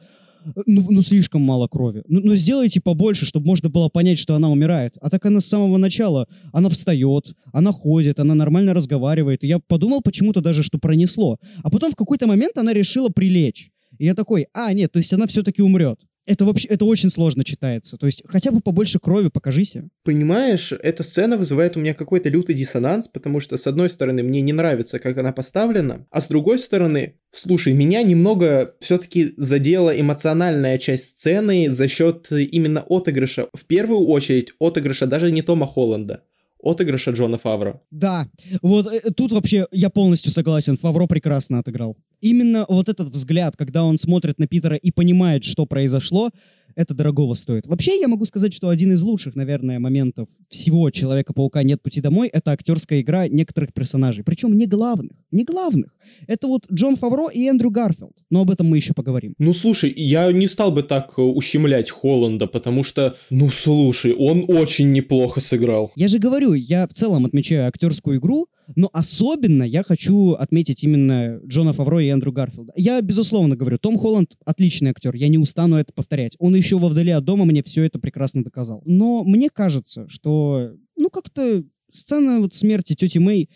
S2: ну, ну слишком мало крови. Ну, ну сделайте побольше, чтобы можно было понять, что она умирает. А так она с самого начала, она встает, она ходит, она нормально разговаривает. И я подумал почему-то даже, что пронесло. А потом в какой-то момент она решила прилечь. И я такой, а, нет, то есть она все-таки умрет. Это вообще, это очень сложно читается. То есть хотя бы побольше крови покажите.
S1: Понимаешь, эта сцена вызывает у меня какой-то лютый диссонанс, потому что, с одной стороны, мне не нравится, как она поставлена, а с другой стороны, слушай, меня немного все-таки задела эмоциональная часть сцены за счет именно отыгрыша. В первую очередь, отыгрыша даже не Тома Холланда, отыгрыша Джона Фавро.
S2: Да, вот э, тут вообще я полностью согласен, Фавро прекрасно отыграл. Именно вот этот взгляд, когда он смотрит на Питера и понимает, что произошло, это дорогого стоит. Вообще, я могу сказать, что один из лучших, наверное, моментов всего Человека-паука «Нет пути домой» — это актерская игра некоторых персонажей. Причем не главных. Не главных. Это вот Джон Фавро и Эндрю Гарфилд. Но об этом мы еще поговорим.
S1: Ну, слушай, я не стал бы так э, ущемлять Холланда, потому что, ну, слушай, он очень неплохо сыграл.
S2: Я же говорю, я в целом отмечаю актерскую игру, но особенно я хочу отметить именно Джона Фавро и Эндрю Гарфилда. Я, безусловно, говорю, Том Холланд отличный актер, я не устану это повторять. Он еще во «Вдали от дома» мне все это прекрасно доказал. Но мне кажется, что, ну, как-то сцена вот смерти тети Мэй,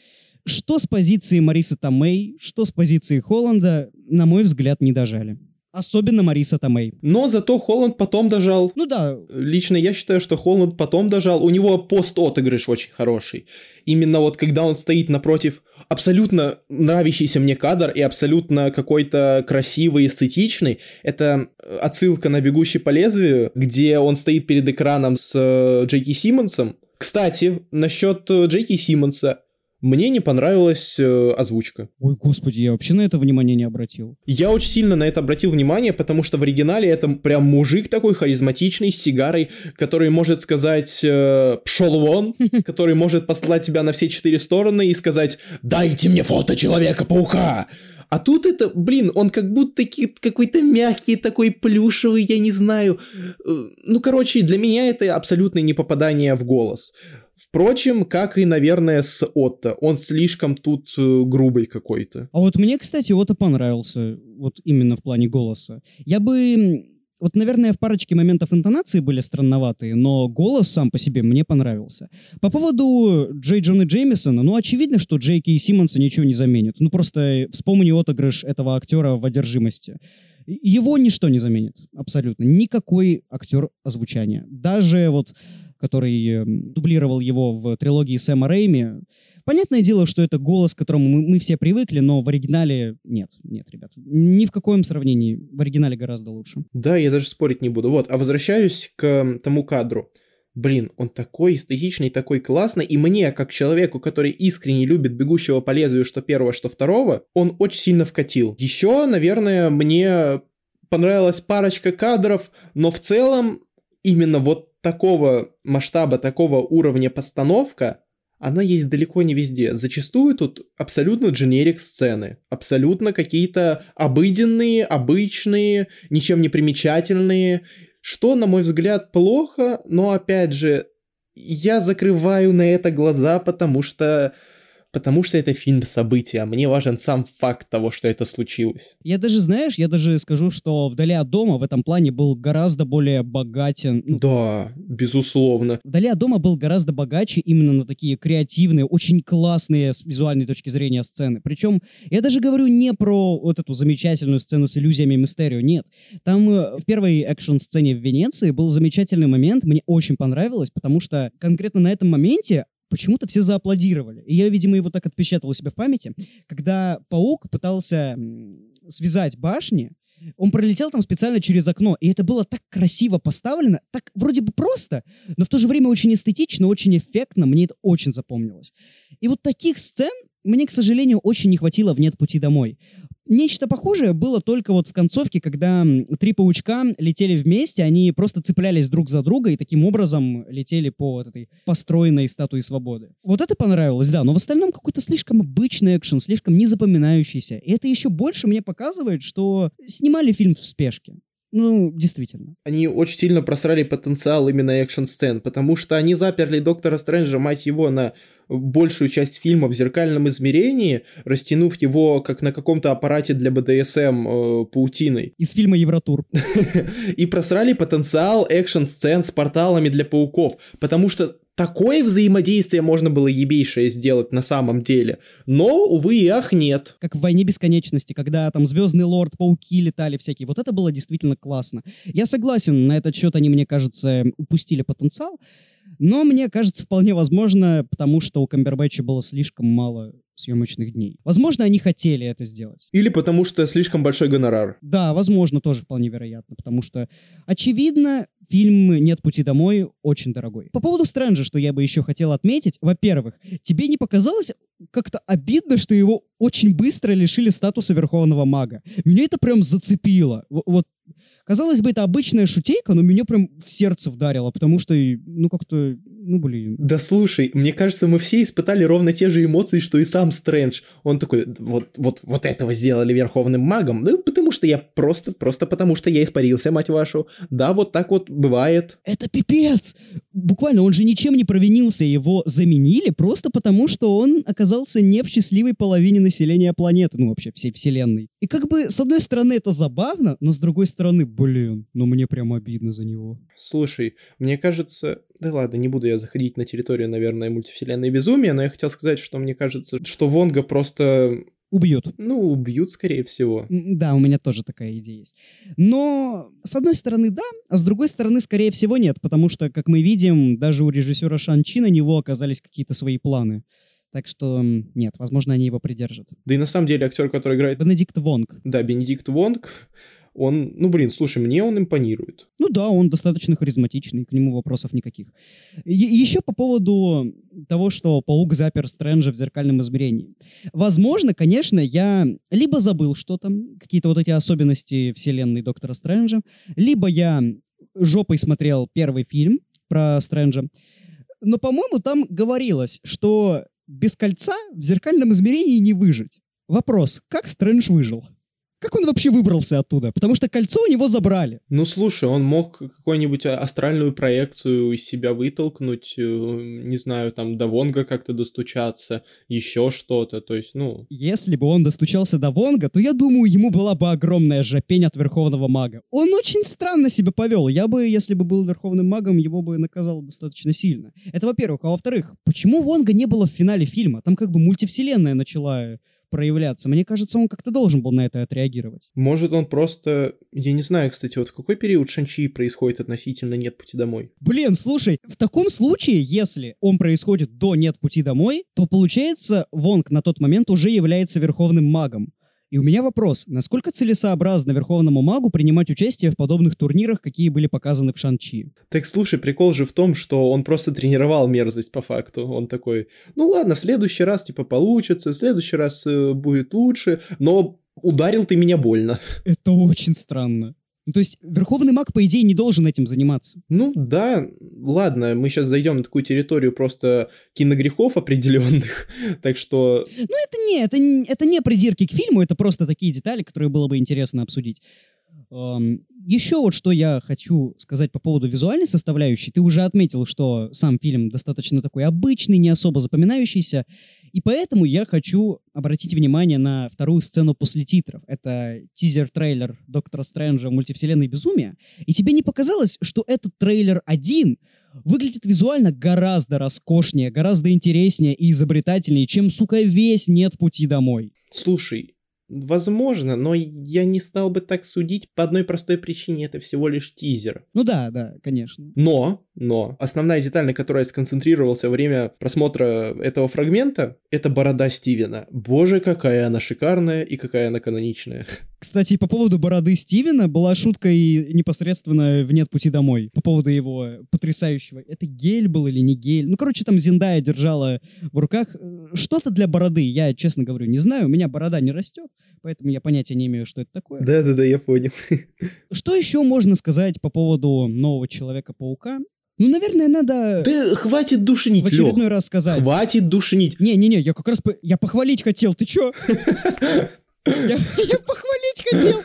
S2: что с позиции Марисы Томей, что с позиции Холланда, на мой взгляд, не дожали. Особенно Мариса Томей.
S1: Но зато Холланд потом дожал.
S2: Ну да,
S1: Лично я считаю, что Холланд потом дожал. У него пост-отыгрыш очень хороший. Именно вот когда он стоит напротив абсолютно нравящийся мне кадр и абсолютно какой-то красивый, эстетичный. Это э, отсылка на «Бегущий по лезвию», где он стоит перед экраном с э, Джейки Симмонсом. Кстати, насчет э, Джейки Симмонса. Мне не понравилась э, озвучка.
S2: ой, господи, я вообще на это внимание не обратил.
S1: Я очень сильно на это обратил внимание, потому что в оригинале это прям мужик такой харизматичный, с сигарой, который может сказать э, «пшел вон», который может послать тебя на все четыре стороны и сказать «дайте мне фото Человека-паука». А тут это, блин, он как будто какой-то мягкий, такой плюшевый, я не знаю. Э, Ну, короче, для меня это абсолютное непопадание в голос. Впрочем, как и, наверное, с Отто. Он слишком тут э, грубый какой-то.
S2: А вот мне, кстати, Ота понравился, вот именно в плане голоса. Я бы... Вот, наверное, в парочке моментов интонации были странноватые, но голос сам по себе мне понравился. По поводу Джей Джона Джеймисона, ну, очевидно, что Джейки и Симмонса ничего не заменит. Ну, просто вспомни отыгрыш этого актера в «Одержимости». Его ничто не заменит, абсолютно. Никакой актер озвучания. Даже вот который эм, дублировал его в трилогии Сэма Рэйми. Понятное дело, что это голос, к которому мы, мы все привыкли, но в оригинале нет, нет, ребят. Ни в каком сравнении. В оригинале гораздо лучше.
S1: Да, я даже спорить не буду. Вот, а возвращаюсь к м, тому кадру. Блин, он такой эстетичный, такой классный, и мне, как человеку, который искренне любит «Бегущего по лезвию» что первого, что второго, он очень сильно вкатил. Еще, наверное, мне понравилась парочка кадров, но в целом именно вот такого масштаба, такого уровня постановка, она есть далеко не везде. Зачастую тут абсолютно дженерик сцены. Абсолютно какие-то обыденные, обычные, ничем не примечательные. Что, на мой взгляд, плохо, но опять же, я закрываю на это глаза, потому что... Потому что это фильм события. Мне важен сам факт того, что это случилось.
S2: Я даже, знаешь, я даже скажу, что «Вдали от дома» в этом плане был гораздо более богатен. ну,
S1: Да, безусловно.
S2: «Вдали от дома» был гораздо богаче именно на такие креативные, очень классные с визуальной точки зрения сцены. Причем я даже говорю не про вот эту замечательную сцену с иллюзиями Мистерио, нет. Там э, в первой экшн-сцене в Венеции был замечательный момент, мне очень понравилось, потому что конкретно на этом моменте почему-то все зааплодировали. И я, видимо, его так отпечатал у себя в памяти, когда паук пытался связать башни, он пролетел там специально через окно, и это было так красиво поставлено, так вроде бы просто, но в то же время очень эстетично, очень эффектно, мне это очень запомнилось. И вот таких сцен мне, к сожалению, очень не хватило в «Нет пути домой». Нечто похожее было только вот в концовке, когда три паучка летели вместе, они просто цеплялись друг за друга и таким образом летели по вот этой построенной статуе свободы. Вот это понравилось, да, но в остальном какой-то слишком обычный экшен, слишком незапоминающийся. И это еще больше мне показывает, что снимали фильм в спешке. Ну, действительно.
S1: Они очень сильно просрали потенциал именно экшн-сцен, потому что они заперли Доктора Стрэнджа, мать его, на большую часть фильма в зеркальном измерении, растянув его как на каком-то аппарате для БДСМ э, паутиной.
S2: Из фильма «Евротур».
S1: И просрали потенциал экшн-сцен с порталами для пауков, потому что такое взаимодействие можно было ебейшее сделать на самом деле. Но, увы и ах, нет.
S2: Как в «Войне бесконечности», когда там Звездный Лорд, Пауки летали всякие. Вот это было действительно классно. Я согласен, на этот счет они, мне кажется, упустили потенциал. Но мне кажется, вполне возможно, потому что у Камбербэтча было слишком мало съемочных дней. Возможно, они хотели это сделать.
S1: Или потому что слишком большой гонорар.
S2: Да, возможно, тоже вполне вероятно, потому что, очевидно, фильм «Нет пути домой» очень дорогой. По поводу Стрэнджа, что я бы еще хотел отметить. Во-первых, тебе не показалось как-то обидно, что его очень быстро лишили статуса Верховного Мага? Меня это прям зацепило. Вот Казалось бы, это обычная шутейка, но меня прям в сердце вдарило, потому что, ну, как-то, ну, блин.
S1: Да слушай, мне кажется, мы все испытали ровно те же эмоции, что и сам Стрэндж. Он такой, вот, вот, вот этого сделали верховным магом, ну, потому что я просто, просто потому что я испарился, мать вашу. Да, вот так вот бывает.
S2: Это пипец! Буквально, он же ничем не провинился, его заменили просто потому, что он оказался не в счастливой половине населения планеты, ну, вообще, всей вселенной. И как бы, с одной стороны, это забавно, но с другой стороны, блин, ну мне прям обидно за него.
S1: Слушай, мне кажется... Да ладно, не буду я заходить на территорию, наверное, мультивселенной безумия, но я хотел сказать, что мне кажется, что Вонга просто,
S2: Убьют.
S1: ну, убьют, скорее всего.
S2: Да, у меня тоже такая идея есть. Но, с одной стороны, да, а с другой стороны, скорее всего, нет, потому что, как мы видим, даже у режиссера Шанчи на него оказались какие-то свои планы. Так что, нет, возможно, они его придержат.
S1: Да и на самом деле актер, который играет...
S2: Бенедикт Вонг.
S1: Да, Бенедикт Вонг, он... Ну, блин, слушай, мне он импонирует.
S2: Ну да, он достаточно харизматичный, к нему вопросов никаких. Е- еще по поводу того, что Паук запер Стрэнджа в зеркальном измерении. Возможно, конечно, я либо забыл что-то, какие-то вот эти особенности вселенной Доктора Стрэнджа, либо я жопой смотрел первый фильм про Стрэнджа. Но, по-моему, там говорилось, что без кольца в зеркальном измерении не выжить. Вопрос, как Стрэндж выжил? Как он вообще выбрался оттуда? Потому что кольцо у него забрали.
S1: Ну, слушай, он мог какую-нибудь а- астральную проекцию из себя вытолкнуть, э, не знаю, там, до Вонга как-то достучаться, еще что-то, то есть, ну...
S2: Если бы он достучался до Вонга, то я думаю, ему была бы огромная жопень от Верховного Мага. Он очень странно себя повел. Я бы, если бы был Верховным Магом, его бы наказал достаточно сильно. Это во-первых. А во-вторых, почему Вонга не было в финале фильма? Там как бы мультивселенная начала проявляться. Мне кажется, он как-то должен был на это отреагировать.
S1: Может, он просто... Я не знаю, кстати, вот в какой период Шанчи происходит относительно «Нет пути домой»?
S2: Блин, слушай, в таком случае, если он происходит до «Нет пути домой», то получается, Вонг на тот момент уже является Верховным Магом. И у меня вопрос, насколько целесообразно Верховному Магу принимать участие в подобных турнирах, какие были показаны в Шанчи?
S1: Так, слушай, прикол же в том, что он просто тренировал мерзость по факту. Он такой, ну ладно, в следующий раз, типа, получится, в следующий раз э, будет лучше, но ударил ты меня больно.
S2: Это очень странно. Ну, то есть Верховный Маг, по идее, не должен этим заниматься.
S1: Ну да, ладно, мы сейчас зайдем на такую территорию просто киногрехов определенных, так что
S2: Ну, это не, это, не- это не придирки к фильму, это просто такие детали, которые было бы интересно обсудить. Эм, еще вот что я хочу сказать по поводу визуальной составляющей. Ты уже отметил, что сам фильм достаточно такой обычный, не особо запоминающийся. И поэтому я хочу обратить внимание на вторую сцену после титров. Это тизер-трейлер Доктора Стрэнджа «Мультивселенной безумия». И тебе не показалось, что этот трейлер один выглядит визуально гораздо роскошнее, гораздо интереснее и изобретательнее, чем, сука, весь «Нет пути домой».
S1: Слушай, возможно, но я не стал бы так судить по одной простой причине, это всего лишь тизер.
S2: Ну да, да, конечно.
S1: Но, но, основная деталь, на которой я сконцентрировался во время просмотра этого фрагмента, это борода Стивена. Боже, какая она шикарная и какая она каноничная.
S2: Кстати, по поводу бороды Стивена была шутка и непосредственно в «Нет пути домой» по поводу его потрясающего. Это гель был или не гель? Ну, короче, там Зиндая держала в руках что-то для бороды. Я, честно говорю, не знаю. У меня борода не растет, поэтому я понятия не имею, что это такое.
S1: Да-да-да, я понял.
S2: Что еще можно сказать по поводу нового Человека-паука? Ну, наверное, надо
S1: Да хватит
S2: в
S1: душнить,
S2: очередной
S1: Лёх.
S2: раз сказать.
S1: Хватит душнить.
S2: Не-не-не, я как раз... по- Я похвалить хотел, ты чё? Я я похвалить хотел.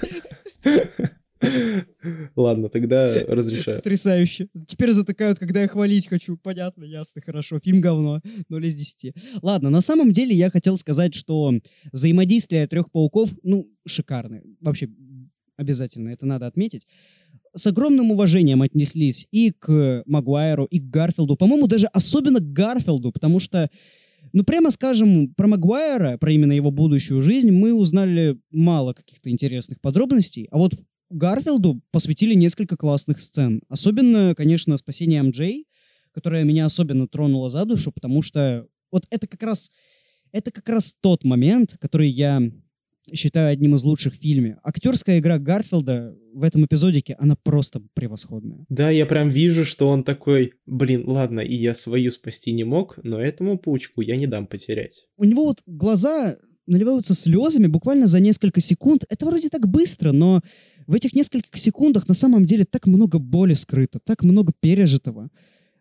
S1: Ладно, тогда разрешаю.
S2: Потрясающе. Теперь затыкают, когда я хвалить хочу. Понятно, ясно, хорошо. Фильм говно. 0 из 10. Ладно, на самом деле я хотел сказать, что взаимодействие трех пауков, ну, шикарное. Вообще, обязательно, это надо отметить. С огромным уважением отнеслись и к Магуайру, и к Гарфилду. По-моему, даже особенно к Гарфилду, потому что, ну, прямо скажем, про Магуайра, про именно его будущую жизнь, мы узнали мало каких-то интересных подробностей. А вот Гарфилду посвятили несколько классных сцен. Особенно, конечно, спасение МД, которое меня особенно тронуло за душу, потому что вот это как раз, это как раз тот момент, который я считаю одним из лучших в фильме. Актерская игра Гарфилда в этом эпизодике, она просто превосходная.
S1: Да, я прям вижу, что он такой, блин, ладно, и я свою спасти не мог, но этому паучку я не дам потерять.
S2: У него вот глаза наливаются слезами буквально за несколько секунд. Это вроде так быстро, но в этих нескольких секундах на самом деле так много боли скрыто, так много пережитого.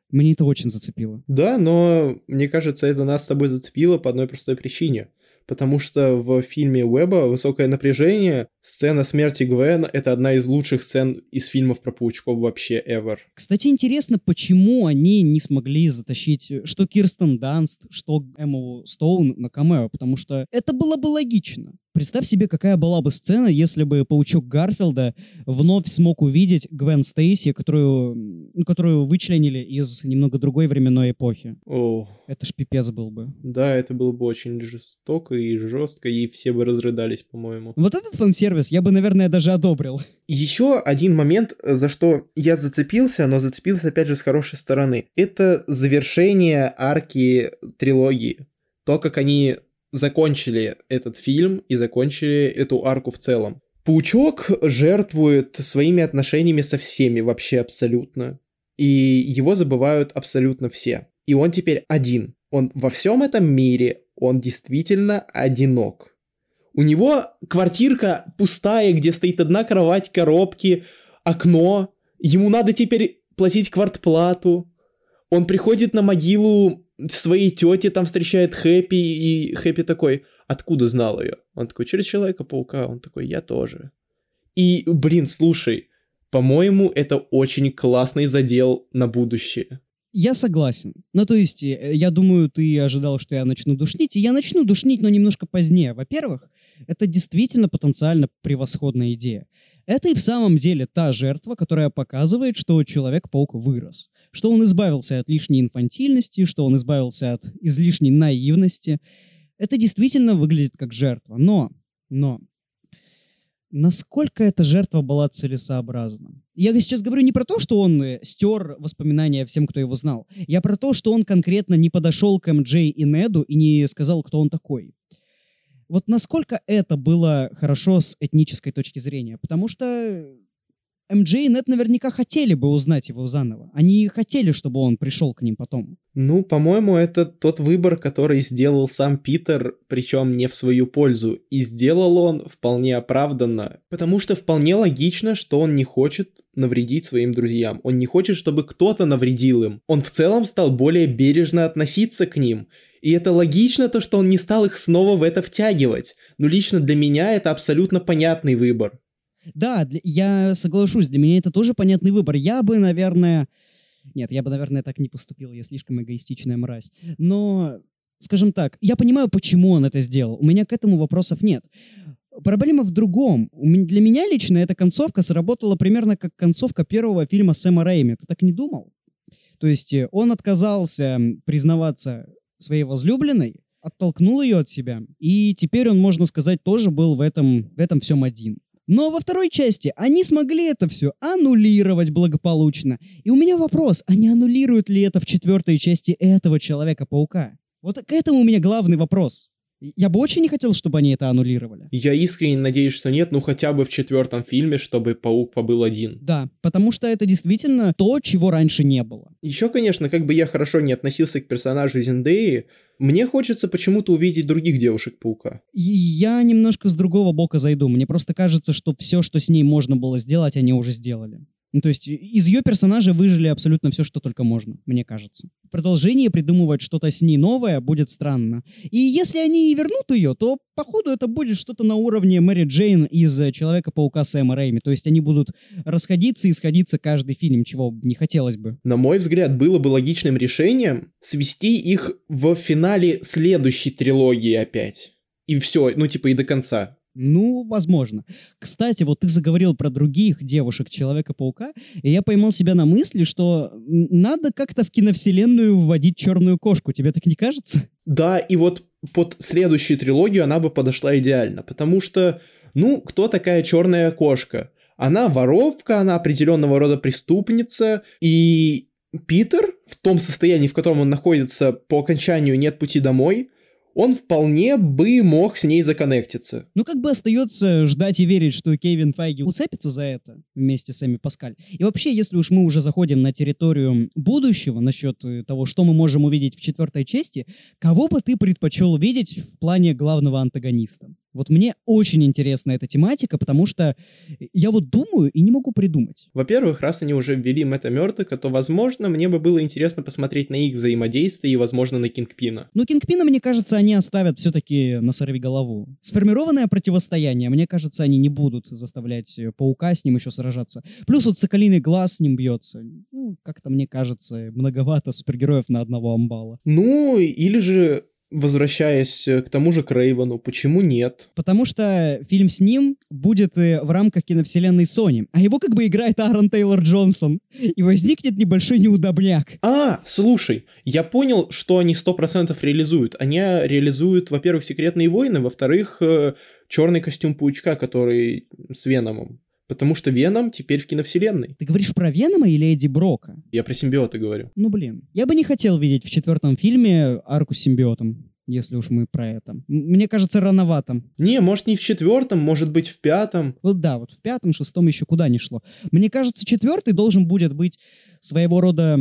S2: Мне это очень зацепило.
S1: Да, но мне кажется, это нас с тобой зацепило по одной простой причине потому что в фильме Уэба «Высокое напряжение» сцена смерти Гвен — это одна из лучших сцен из фильмов про паучков вообще ever.
S2: Кстати, интересно, почему они не смогли затащить что Кирстен Данст, что Эмму Стоун на камео, потому что это было бы логично. Представь себе, какая была бы сцена, если бы паучок Гарфилда вновь смог увидеть Гвен Стейси, которую, ну, которую вычленили из немного другой временной эпохи.
S1: О.
S2: Это ж пипец был бы.
S1: Да, это было бы очень жестоко и жестко, и все бы разрыдались, по-моему.
S2: Вот этот фан-сервис я бы, наверное, даже одобрил.
S1: Еще один момент, за что я зацепился, но зацепился, опять же, с хорошей стороны. Это завершение арки трилогии. То, как они закончили этот фильм и закончили эту арку в целом. Паучок жертвует своими отношениями со всеми вообще абсолютно. И его забывают абсолютно все. И он теперь один. Он во всем этом мире, он действительно одинок. У него квартирка пустая, где стоит одна кровать, коробки, окно. Ему надо теперь платить квартплату. Он приходит на могилу своей тете там встречает Хэппи, и Хэппи такой, откуда знал ее? Он такой, через Человека-паука. Он такой, я тоже. И, блин, слушай, по-моему, это очень классный задел на будущее.
S2: Я согласен. Ну, то есть, э, я думаю, ты ожидал, что я начну душнить, и я начну душнить, но немножко позднее. Во-первых, это действительно потенциально превосходная идея. Это и в самом деле та жертва, которая показывает, что Человек-паук вырос что он избавился от лишней инфантильности, что он избавился от излишней наивности. Это действительно выглядит как жертва. Но, но, насколько эта жертва была целесообразна? Я сейчас говорю не про то, что он э, стер воспоминания всем, кто его знал. Я про то, что он конкретно не подошел к МД и Неду и не сказал, кто он такой. Вот насколько это было хорошо с этнической точки зрения? Потому что МД и Нет наверняка хотели бы узнать его заново. Они хотели, чтобы он пришел к ним потом.
S1: Ну, по-моему, это тот выбор, который сделал сам Питер, причем не в свою пользу. И сделал он вполне оправданно. Потому что вполне логично, что он не хочет навредить своим друзьям. Он не хочет, чтобы кто-то навредил им. Он в целом стал более бережно относиться к ним. И это логично, то, что он не стал их снова в это втягивать. Но лично для меня это абсолютно понятный выбор.
S2: Да, я соглашусь, для меня это тоже понятный выбор. Я бы, наверное... Нет, я бы, наверное, так не поступил, я слишком эгоистичная мразь. Но, скажем так, я понимаю, почему он это сделал. У меня к этому вопросов нет. Проблема в другом. Для меня лично эта концовка сработала примерно как концовка первого фильма Сэма Рэйми. Ты так не думал? То есть э, он отказался признаваться своей возлюбленной, оттолкнул ее от себя, и теперь он, можно сказать, тоже был в этом, в этом всем один. Но во второй части они смогли это все аннулировать благополучно. И у меня вопрос, а не аннулируют ли это в четвертой части этого Человека-паука? Вот к этому у меня главный вопрос. Я бы очень не хотел, чтобы они это аннулировали.
S1: Я искренне надеюсь, что нет, ну хотя бы в четвертом фильме, чтобы Паук побыл один.
S2: Да, потому что это действительно то, чего раньше не было.
S1: Еще, конечно, как бы я хорошо не относился к персонажу Зендеи, мне хочется почему-то увидеть других девушек-паука.
S2: Я немножко с другого бока зайду. Мне просто кажется, что все, что с ней можно было сделать, они уже сделали. Ну, то есть из ее персонажа выжили абсолютно все, что только можно, мне кажется. В продолжении придумывать что-то с ней новое будет странно. И если они и вернут ее, то, походу, это будет что-то на уровне Мэри Джейн из Человека-паука Сэма Рэйми. То есть они будут расходиться и сходиться каждый фильм, чего не хотелось бы.
S1: На мой взгляд, было бы логичным решением свести их в финале следующей трилогии опять. И все, ну типа и до конца.
S2: Ну, возможно. Кстати, вот ты заговорил про других девушек Человека-паука, и я поймал себя на мысли, что надо как-то в киновселенную вводить черную кошку. Тебе так не кажется?
S1: Да, и вот под следующую трилогию она бы подошла идеально, потому что, ну, кто такая черная кошка? Она воровка, она определенного рода преступница, и Питер в том состоянии, в котором он находится по окончанию «Нет пути домой», он вполне бы мог с ней законнектиться.
S2: Ну, как бы остается ждать и верить, что Кевин Файги уцепится за это вместе с Эми Паскаль. И вообще, если уж мы уже заходим на территорию будущего насчет э, того, что мы можем увидеть в четвертой части, кого бы ты предпочел видеть в плане главного антагониста? Вот мне очень интересна эта тематика, потому что я вот думаю и не могу придумать.
S1: Во-первых, раз они уже ввели Мэтта Мёртока, то, возможно, мне бы было интересно посмотреть на их взаимодействие и, возможно, на Кингпина.
S2: Ну, Кингпина, мне кажется, они оставят все-таки на сорви голову. Сформированное противостояние, мне кажется, они не будут заставлять Паука с ним еще сражаться. Плюс вот Соколиный глаз с ним бьется. Ну, как-то мне кажется, многовато супергероев на одного амбала.
S1: Ну, или же возвращаясь к тому же Крейвену, почему нет?
S2: Потому что фильм с ним будет э, в рамках киновселенной Sony, а его как бы играет Аарон Тейлор Джонсон, и возникнет небольшой неудобняк.
S1: А, слушай, я понял, что они 100% реализуют. Они реализуют, во-первых, «Секретные войны», во-вторых, э, черный костюм Паучка, который с Веномом. Потому что Веном теперь в киновселенной.
S2: Ты говоришь про Венома или Эдди Брока?
S1: Я про симбиоты говорю.
S2: Ну, блин. Я бы не хотел видеть в четвертом фильме арку с симбиотом если уж мы про это. Мне кажется, рановато.
S1: Не, может не в четвертом, может быть в пятом.
S2: Вот да, вот в пятом, шестом еще куда не шло. Мне кажется, четвертый должен будет быть своего рода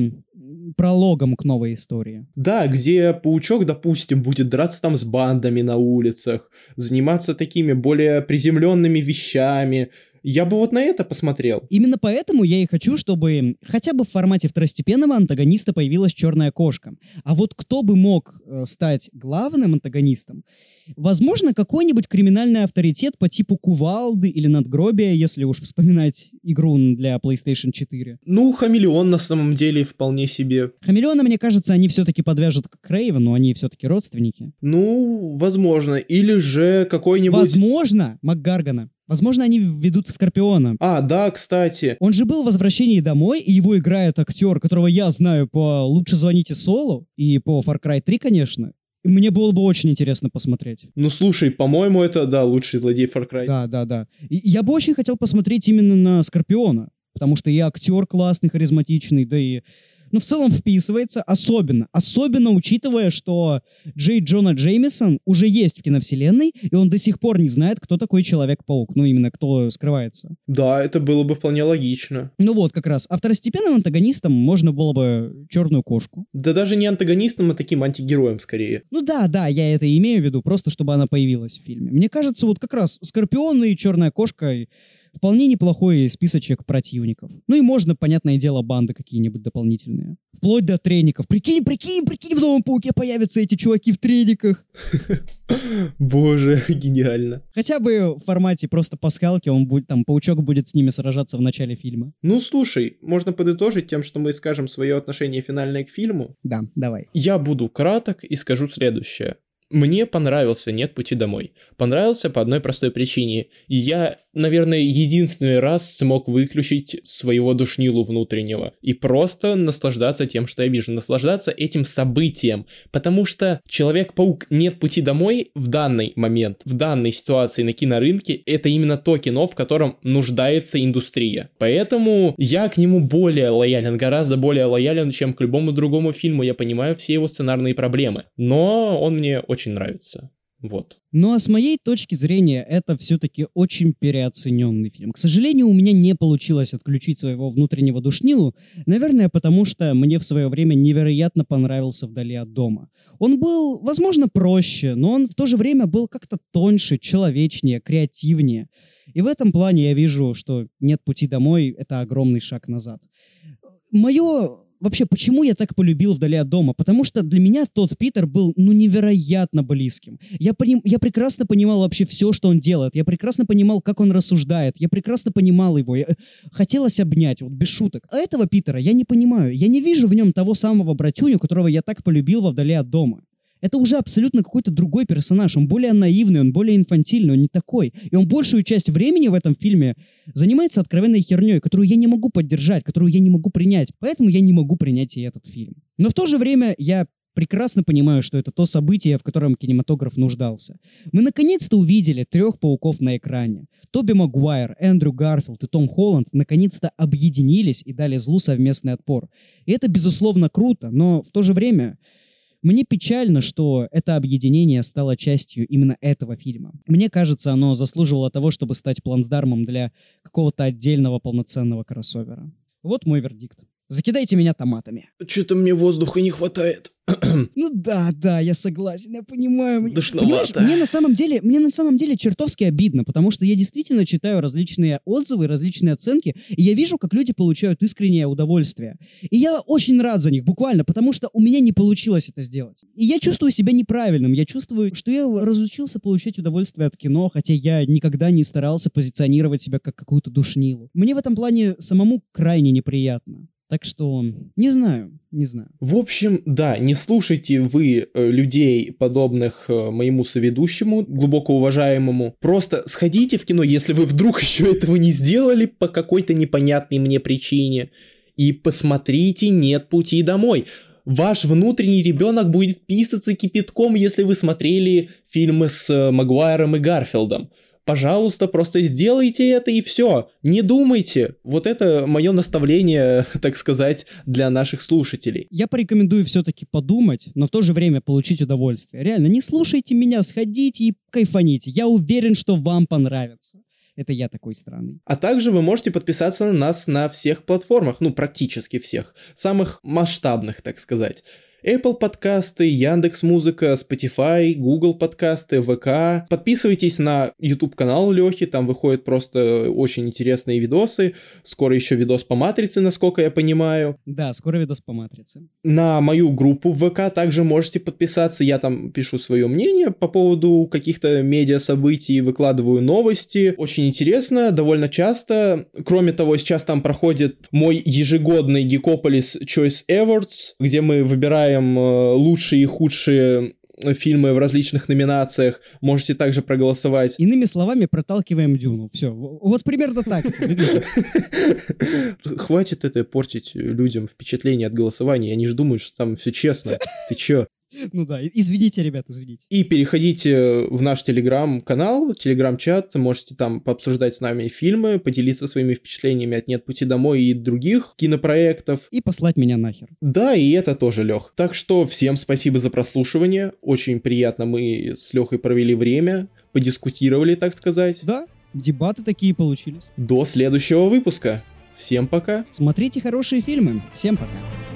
S2: прологом к новой истории.
S1: Да, где паучок, допустим, будет драться там с бандами на улицах, заниматься такими более приземленными вещами, я бы вот на это посмотрел.
S2: Именно поэтому я и хочу, чтобы хотя бы в формате второстепенного антагониста появилась черная кошка. А вот кто бы мог э, стать главным антагонистом? Возможно, какой-нибудь криминальный авторитет по типу Кувалды или Надгробия, если уж вспоминать игру для PlayStation 4.
S1: Ну, Хамелеон на самом деле вполне себе.
S2: Хамелеона, мне кажется, они все-таки подвяжут к Крейвену, они все-таки родственники.
S1: Ну, возможно. Или же какой-нибудь...
S2: Возможно, МакГаргана. Возможно, они ведут Скорпиона.
S1: А, да, кстати.
S2: Он же был в «Возвращении домой», и его играет актер, которого я знаю по «Лучше звоните Солу» и по Far Cry 3, конечно. Мне было бы очень интересно посмотреть.
S1: Ну, слушай, по-моему, это, да, лучший злодей Far Cry.
S2: Да, да, да. И я бы очень хотел посмотреть именно на Скорпиона, потому что и актер классный, харизматичный, да и ну, в целом вписывается, особенно, особенно учитывая, что Джей Джона Джеймисон уже есть в киновселенной, и он до сих пор не знает, кто такой Человек-паук, ну, именно кто скрывается.
S1: Да, это было бы вполне логично.
S2: Ну вот, как раз. А второстепенным антагонистом можно было бы черную кошку.
S1: Да даже не антагонистом, а таким антигероем скорее.
S2: Ну да, да, я это имею в виду, просто чтобы она появилась в фильме. Мне кажется, вот как раз Скорпион и Черная кошка вполне неплохой списочек противников. Ну и можно, понятное дело, банды какие-нибудь дополнительные. Вплоть до треников. Прикинь, прикинь, прикинь, в Новом Пауке появятся эти чуваки в трениках.
S1: Боже, гениально.
S2: Хотя бы в формате просто пасхалки, он будет, там, Паучок будет с ними сражаться в начале фильма.
S1: Ну, слушай, можно подытожить тем, что мы скажем свое отношение финальное к фильму.
S2: Да, давай.
S1: Я буду краток и скажу следующее. Мне понравился «Нет пути домой». Понравился по одной простой причине. И я, наверное, единственный раз смог выключить своего душнилу внутреннего и просто наслаждаться тем, что я вижу. Наслаждаться этим событием. Потому что «Человек-паук. Нет пути домой» в данный момент, в данной ситуации на кинорынке, это именно то кино, в котором нуждается индустрия. Поэтому я к нему более лоялен, гораздо более лоялен, чем к любому другому фильму. Я понимаю все его сценарные проблемы. Но он мне очень нравится. Вот.
S2: Ну а с моей точки зрения, это все-таки очень переоцененный фильм. К сожалению, у меня не получилось отключить своего внутреннего душнилу, наверное, потому что мне в свое время невероятно понравился «Вдали от дома». Он был, возможно, проще, но он в то же время был как-то тоньше, человечнее, креативнее. И в этом плане я вижу, что «Нет пути домой» — это огромный шаг назад. Мое вообще, почему я так полюбил «Вдали от дома»? Потому что для меня тот Питер был, ну, невероятно близким. Я, поним, я прекрасно понимал вообще все, что он делает. Я прекрасно понимал, как он рассуждает. Я прекрасно понимал его. Я... Хотелось обнять, вот без шуток. А этого Питера я не понимаю. Я не вижу в нем того самого братюню, которого я так полюбил во «Вдали от дома». Это уже абсолютно какой-то другой персонаж. Он более наивный, он более инфантильный, он не такой. И он большую часть времени в этом фильме занимается откровенной херней, которую я не могу поддержать, которую я не могу принять. Поэтому я не могу принять и этот фильм. Но в то же время я прекрасно понимаю, что это то событие, в котором кинематограф нуждался. Мы наконец-то увидели трех пауков на экране. Тоби Магуайр, Эндрю Гарфилд и Том Холланд наконец-то объединились и дали злу совместный отпор. И это, безусловно, круто, но в то же время мне печально, что это объединение стало частью именно этого фильма. Мне кажется, оно заслуживало того, чтобы стать плацдармом для какого-то отдельного полноценного кроссовера. Вот мой вердикт. Закидайте меня томатами.
S1: Что-то мне воздуха не хватает.
S2: Ну да, да, я согласен, я понимаю.
S1: Душновато.
S2: Понимаешь, мне на самом деле, мне на самом деле чертовски обидно, потому что я действительно читаю различные отзывы, различные оценки, и я вижу, как люди получают искреннее удовольствие. И я очень рад за них, буквально, потому что у меня не получилось это сделать. И я чувствую себя неправильным, я чувствую, что я разучился получать удовольствие от кино, хотя я никогда не старался позиционировать себя как какую-то душнилу. Мне в этом плане самому крайне неприятно. Так что не знаю, не знаю.
S1: В общем, да, не слушайте вы э, людей, подобных э, моему соведущему, глубоко уважаемому. Просто сходите в кино, если вы вдруг еще этого не сделали по какой-то непонятной мне причине. И посмотрите «Нет пути домой». Ваш внутренний ребенок будет писаться кипятком, если вы смотрели фильмы с э, Магуайром и Гарфилдом пожалуйста, просто сделайте это и все. Не думайте. Вот это мое наставление, так сказать, для наших слушателей.
S2: Я порекомендую все-таки подумать, но в то же время получить удовольствие. Реально, не слушайте меня, сходите и кайфаните. Я уверен, что вам понравится. Это я такой странный.
S1: А также вы можете подписаться на нас на всех платформах, ну, практически всех, самых масштабных, так сказать. Apple подкасты, Яндекс Музыка, Spotify, Google подкасты, ВК. Подписывайтесь на YouTube канал Лехи, там выходят просто очень интересные видосы. Скоро еще видос по матрице, насколько я понимаю.
S2: Да, скоро видос по матрице.
S1: На мою группу в ВК также можете подписаться. Я там пишу свое мнение по поводу каких-то медиа событий, выкладываю новости. Очень интересно, довольно часто. Кроме того, сейчас там проходит мой ежегодный Geekopolis Choice Awards, где мы выбираем выбираем э, лучшие и худшие фильмы в различных номинациях. Можете также проголосовать.
S2: Иными словами, проталкиваем Дюну. Все. Вот примерно так.
S1: Хватит это портить людям впечатление от голосования. Они же думают, что там все честно. Ты чё?
S2: Ну да, извините, ребят, извините.
S1: И переходите в наш телеграм-канал, телеграм-чат, можете там пообсуждать с нами фильмы, поделиться своими впечатлениями от «Нет пути домой» и других кинопроектов.
S2: И послать меня нахер.
S1: Да, и это тоже, Лех. Так что всем спасибо за прослушивание, очень приятно мы с Лехой провели время, подискутировали, так сказать.
S2: Да, дебаты такие получились.
S1: До следующего выпуска. Всем пока.
S2: Смотрите хорошие фильмы. Всем пока.